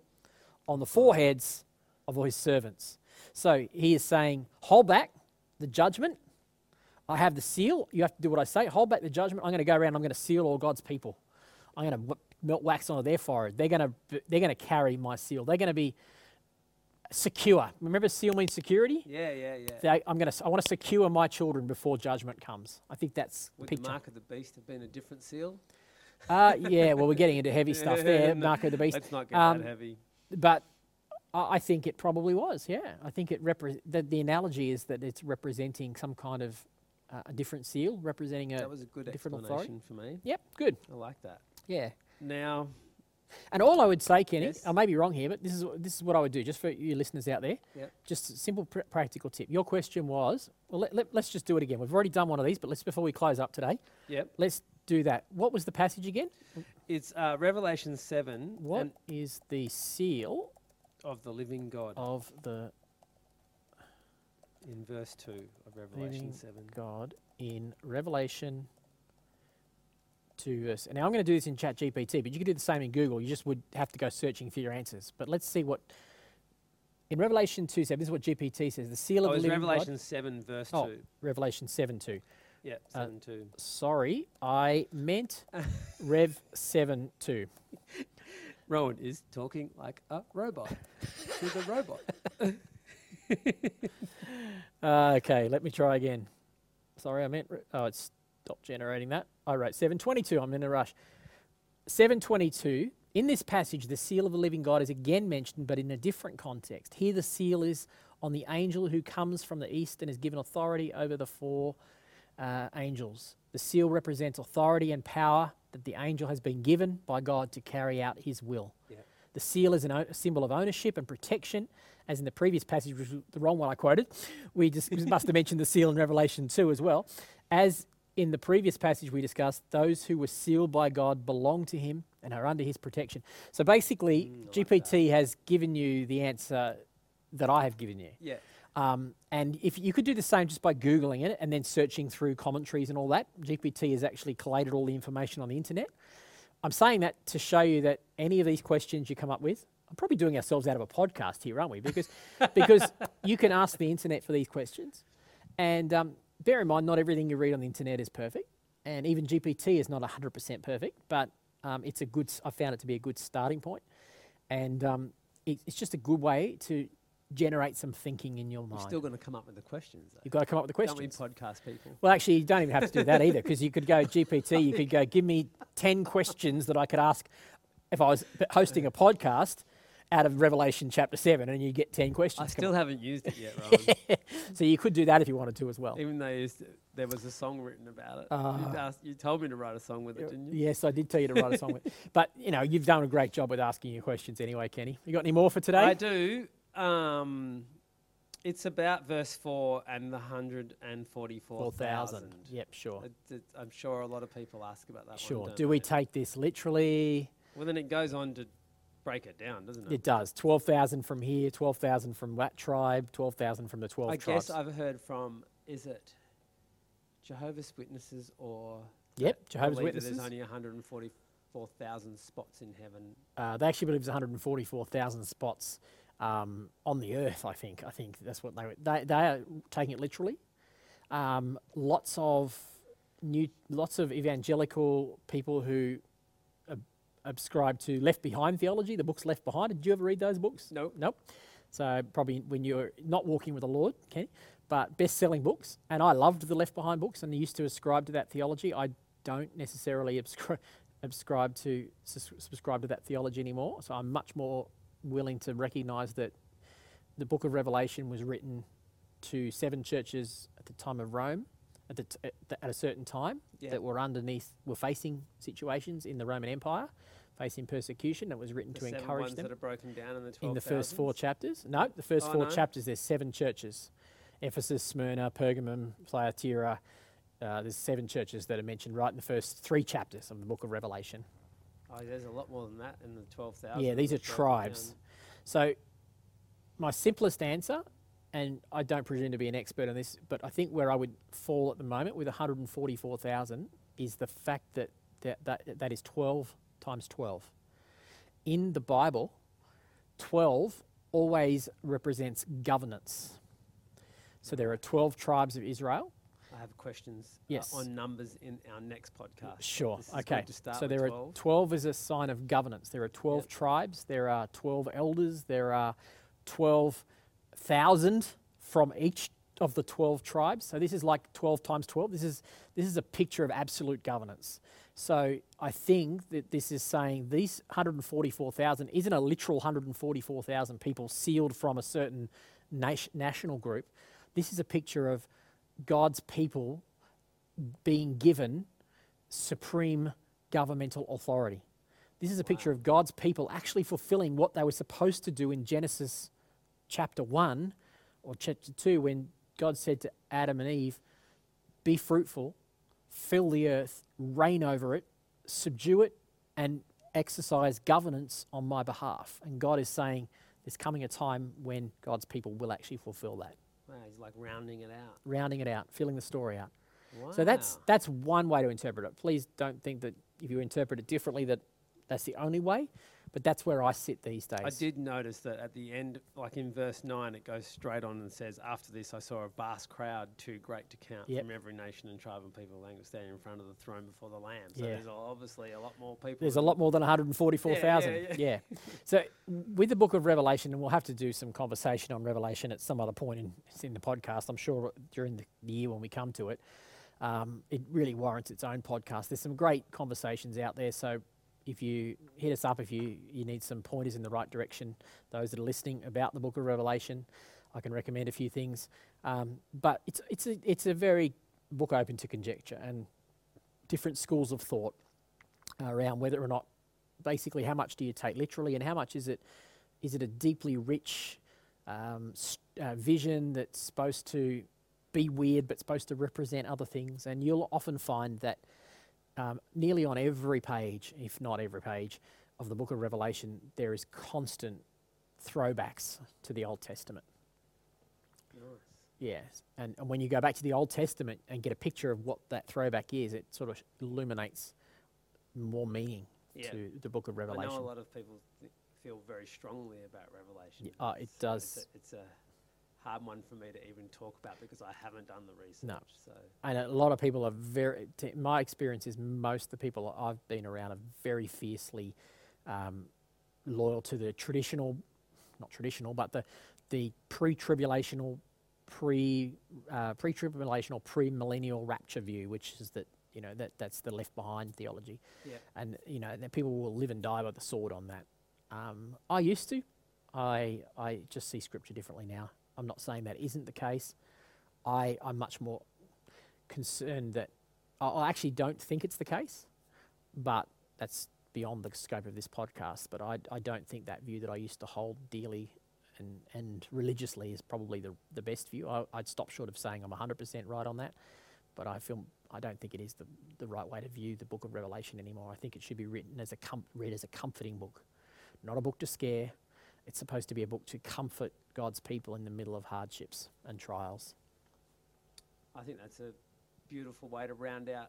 on the foreheads of all his servants. So he is saying, hold back the judgment. I have the seal. You have to do what I say. Hold back the judgment. I'm going to go around. I'm going to seal all God's people. I'm going to melt wax onto their forehead. They're going to they're going to carry my seal. They're going to be secure. Remember, seal means security. Yeah, yeah, yeah. They, I'm to. I want to secure my children before judgment comes. I think that's the Would the picture. mark of the beast have been a different seal? Uh, yeah. Well, we're getting into heavy *laughs* stuff there. No, Mark of the beast. Let's not get Um, that heavy. But I I think it probably was. Yeah. I think it repre- the, the analogy is that it's representing some kind of uh, a different seal, representing a. That was a good different explanation authority. for me. Yep. Good. I like that. Yeah. Now, And all I would say, Kenny, Yes. I may be wrong here, but this is this is what I would do, just for you listeners out there. Yep. Just a simple pr- practical tip. Your question was, well, let, let, us just do it again. We've already done one of these, but let's before we close up today, Yep. let's do that. What was the passage again? It's uh, Revelation 7 What and is the seal of the living God of the in verse 2 of Revelation living 7. God in Revelation 2 verse. And now I'm going to do this in Chat GPT, but you could do the same in Google. You just would have to go searching for your answers. But let's see what in Revelation 2 7, this is what GPT says. The seal Oh, of the it's living Revelation God. 7 verse Oh. 2. Revelation 7 2. Yeah, uh, 7 2. Sorry, I meant *laughs* Rev 7 2. *laughs* Rohan is talking like a robot. She's a robot. *laughs* Uh, okay, let me try again. Sorry, I meant. re- Oh, it's stopped generating that. I wrote 722. I'm in a rush. 722. In this passage, the seal of the living God is again mentioned, but in a different context. Here, the seal is on the angel who comes from the east and is given authority over the four uh, angels. The seal represents authority and power that the angel has been given by God to carry out his will. Yeah. The seal is an o- a symbol of ownership and protection, as in the previous passage, which was the wrong one I quoted. We just must have mentioned the seal in Revelation 2 as well. As in the previous passage we discussed, those who were sealed by God belong to him and are under his protection. So basically, Mm, like GPT has given you the answer that I have given you. Yeah. Um, and if you could do the same just by Googling it and then searching through commentaries and all that, GPT has actually collated all the information on the internet. I'm saying that to show you that any of these questions you come up with, I'm probably doing ourselves out of a podcast here, aren't we? Because, because *laughs* you can ask the internet for these questions. And um, bear in mind, not everything you read on the internet is perfect. And even GPT is not 100% perfect, but um, it's a good, I found it to be a good starting point. And um, it, it's just a good way to generate some thinking in your mind. You're still going to come up with the questions, though. You've got to come up with the questions. Don't we podcast people? Well, actually, you don't even have to do that either because you could go *laughs* GPT, you could go, give me 10 questions that I could ask if I was hosting a podcast out of Revelation chapter 7 and you get 10 questions. I still haven't used it yet, Rohan. *laughs* so you could do that if you wanted to as well. Even though used there was a song written about it. Ah. you, asked, you told me to write a song with it, didn't you? Yes, I did tell you to write a song with. *laughs* it. But, you know, you've done a great job with asking your questions anyway, Kenny. You got any more for today? I do. Um, it's about verse 4 and the 144,000. Yep, sure. It- it- I'm sure a lot of people ask about that. Sure. don't Do we they? take this literally? Well, then it goes on to break it down, doesn't it? It does. 12,000 from here, 12,000 from that tribe, 12,000 from the 12 I tribes. guess I've heard from, is it Jehovah's Witnesses or Yep, Jehovah's believe that Witnesses. There's only 144,000 spots in heaven. Uh, they actually believe there's 144,000 spots um, on the earth. I think. I think that's what they were. They, they are taking it literally. Um, lots of new, lots of evangelical people who subscribe to Left Behind theology. The books Left Behind. Did you ever read those books? Nope. Nope. So probably when you're not walking with the Lord, okay, but best-selling books. And I loved the Left Behind books and used to ascribe to that theology. I don't necessarily abscri- subscribe to subscribe to that theology anymore. So I'm much more willing to recognise that the Book of Revelation was written to seven churches at the time of Rome, at, the t- at a certain time Yeah. that were underneath, were facing situations in the Roman Empire, facing persecution. That was written The to encourage them that are broken down in the 12 in the first four chapters. No, the first Oh, four no? chapters, there's seven churches Ephesus, Smyrna, Pergamum, Thyatira. Uh, there's seven churches that are mentioned right in the first three chapters of the book of Revelation. Oh, there's a lot more than that in the 12,000. Yeah, these are tribes. So, my simplest answer, and I don't presume to be an expert on this, but I think where I would fall at the moment with 144,000 is the fact that that, that that is 12 times 12. In the Bible, 12 always represents governance. So there are 12 tribes of Israel. I have questions uh, Yes. on numbers in our next podcast. Sure. Okay. to start So there 12. are 12 is a sign of governance. There are 12 Yep. tribes. There are 12 elders. There are 12,000 from each of the 12 tribes. So this is like 12 times 12. This is this is a picture of absolute governance. So I think that this is saying these 144,000 isn't a literal 144,000 people sealed from a certain nation, national group. This is a picture of God's people being given supreme governmental authority. This is a picture of God's people actually fulfilling what they were supposed to do in Genesis chapter 1 or chapter 2 when God said to Adam and Eve, Be fruitful, fill the earth, reign over it, subdue it, and exercise governance on my behalf. And God is saying there's coming a time when God's people will actually fulfill that, Wow, he's like rounding it out. rounding it out, filling the story out. Wow. So that's that's one way to interpret it. Please don't think that if you interpret it differently that that's the only way, but that's where I sit these days. I did notice that at the end, like in verse 9, it goes straight on and says, After this, I saw a vast crowd, too great to count, Yep. from every nation and tribe and people language, standing in front of the throne before the Lamb. So Yeah. there's obviously a lot more people. There's a lot more than 144,000. Yeah, Yeah, yeah, So with the book of Revelation, and we'll have to do some conversation on Revelation at some other point in, in the podcast. I'm sure during the, the year when we come to it, um, it really warrants its own podcast. There's some great conversations out there. So if you hit us up, if you, you need some pointers in the right direction, those that are listening about the book of Revelation, I can recommend a few things. Um, but it's, it's, a, it's a very book open to conjecture and different schools of thought around whether or not basically how much do you take literally and how much is it is it a deeply rich um, uh, vision that's supposed to be weird but supposed to represent other things and you'll often find that um, nearly on every page if not every page of the book of revelation there is constant throwbacks to the old testament Nice. Yes, and, and when you go back to the Old Testament and get a picture of what that throwback is, it sort of illuminates more meaning Yeah. to the Book of Revelation. I know a lot of people th- feel very strongly about Revelation. Yeah, oh, it so It's does. a, it's a hard one for me to even talk about because I haven't done the research. No. So and a lot of people are very. T- my experience is most of the people I've been around are very fiercely um, loyal to the traditional, not traditional, but the the pre-tribulational, pre uh, pre-tribulational, pre-millennial rapture view, which is that you know that that's the left behind theology. yeah, and you know that people will live and die by the sword on that. Um, I used to. I I just see scripture differently now. I'm not saying that isn't the case. I I'm much more concerned that I, I actually don't think it's the case, but that's beyond the scope of this podcast. But I I don't think that view that I used to hold dearly. And, and religiously is probably the, the best view. I, I'd stop short of saying I'm 100% right on that, but I feel I don't think it is the, the right way to view the book of Revelation anymore. I think it should be written as a com- read as a comforting book, not a book to scare. It's supposed to be a book to comfort God's people in the middle of hardships and trials. I think that's a beautiful way to round out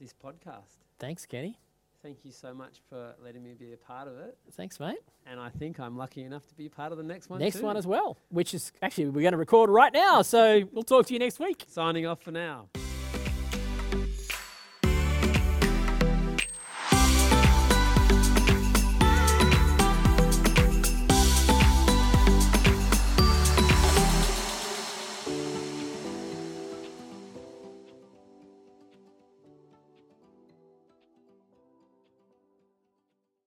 this podcast. Thanks, Kenny. Thank you so much for letting me be a part of it. Thanks, mate. And I think I'm lucky enough to be a part of the next one. next too. one as well, which is actually we're going to record right now. So we'll talk to you next week. Signing off for now.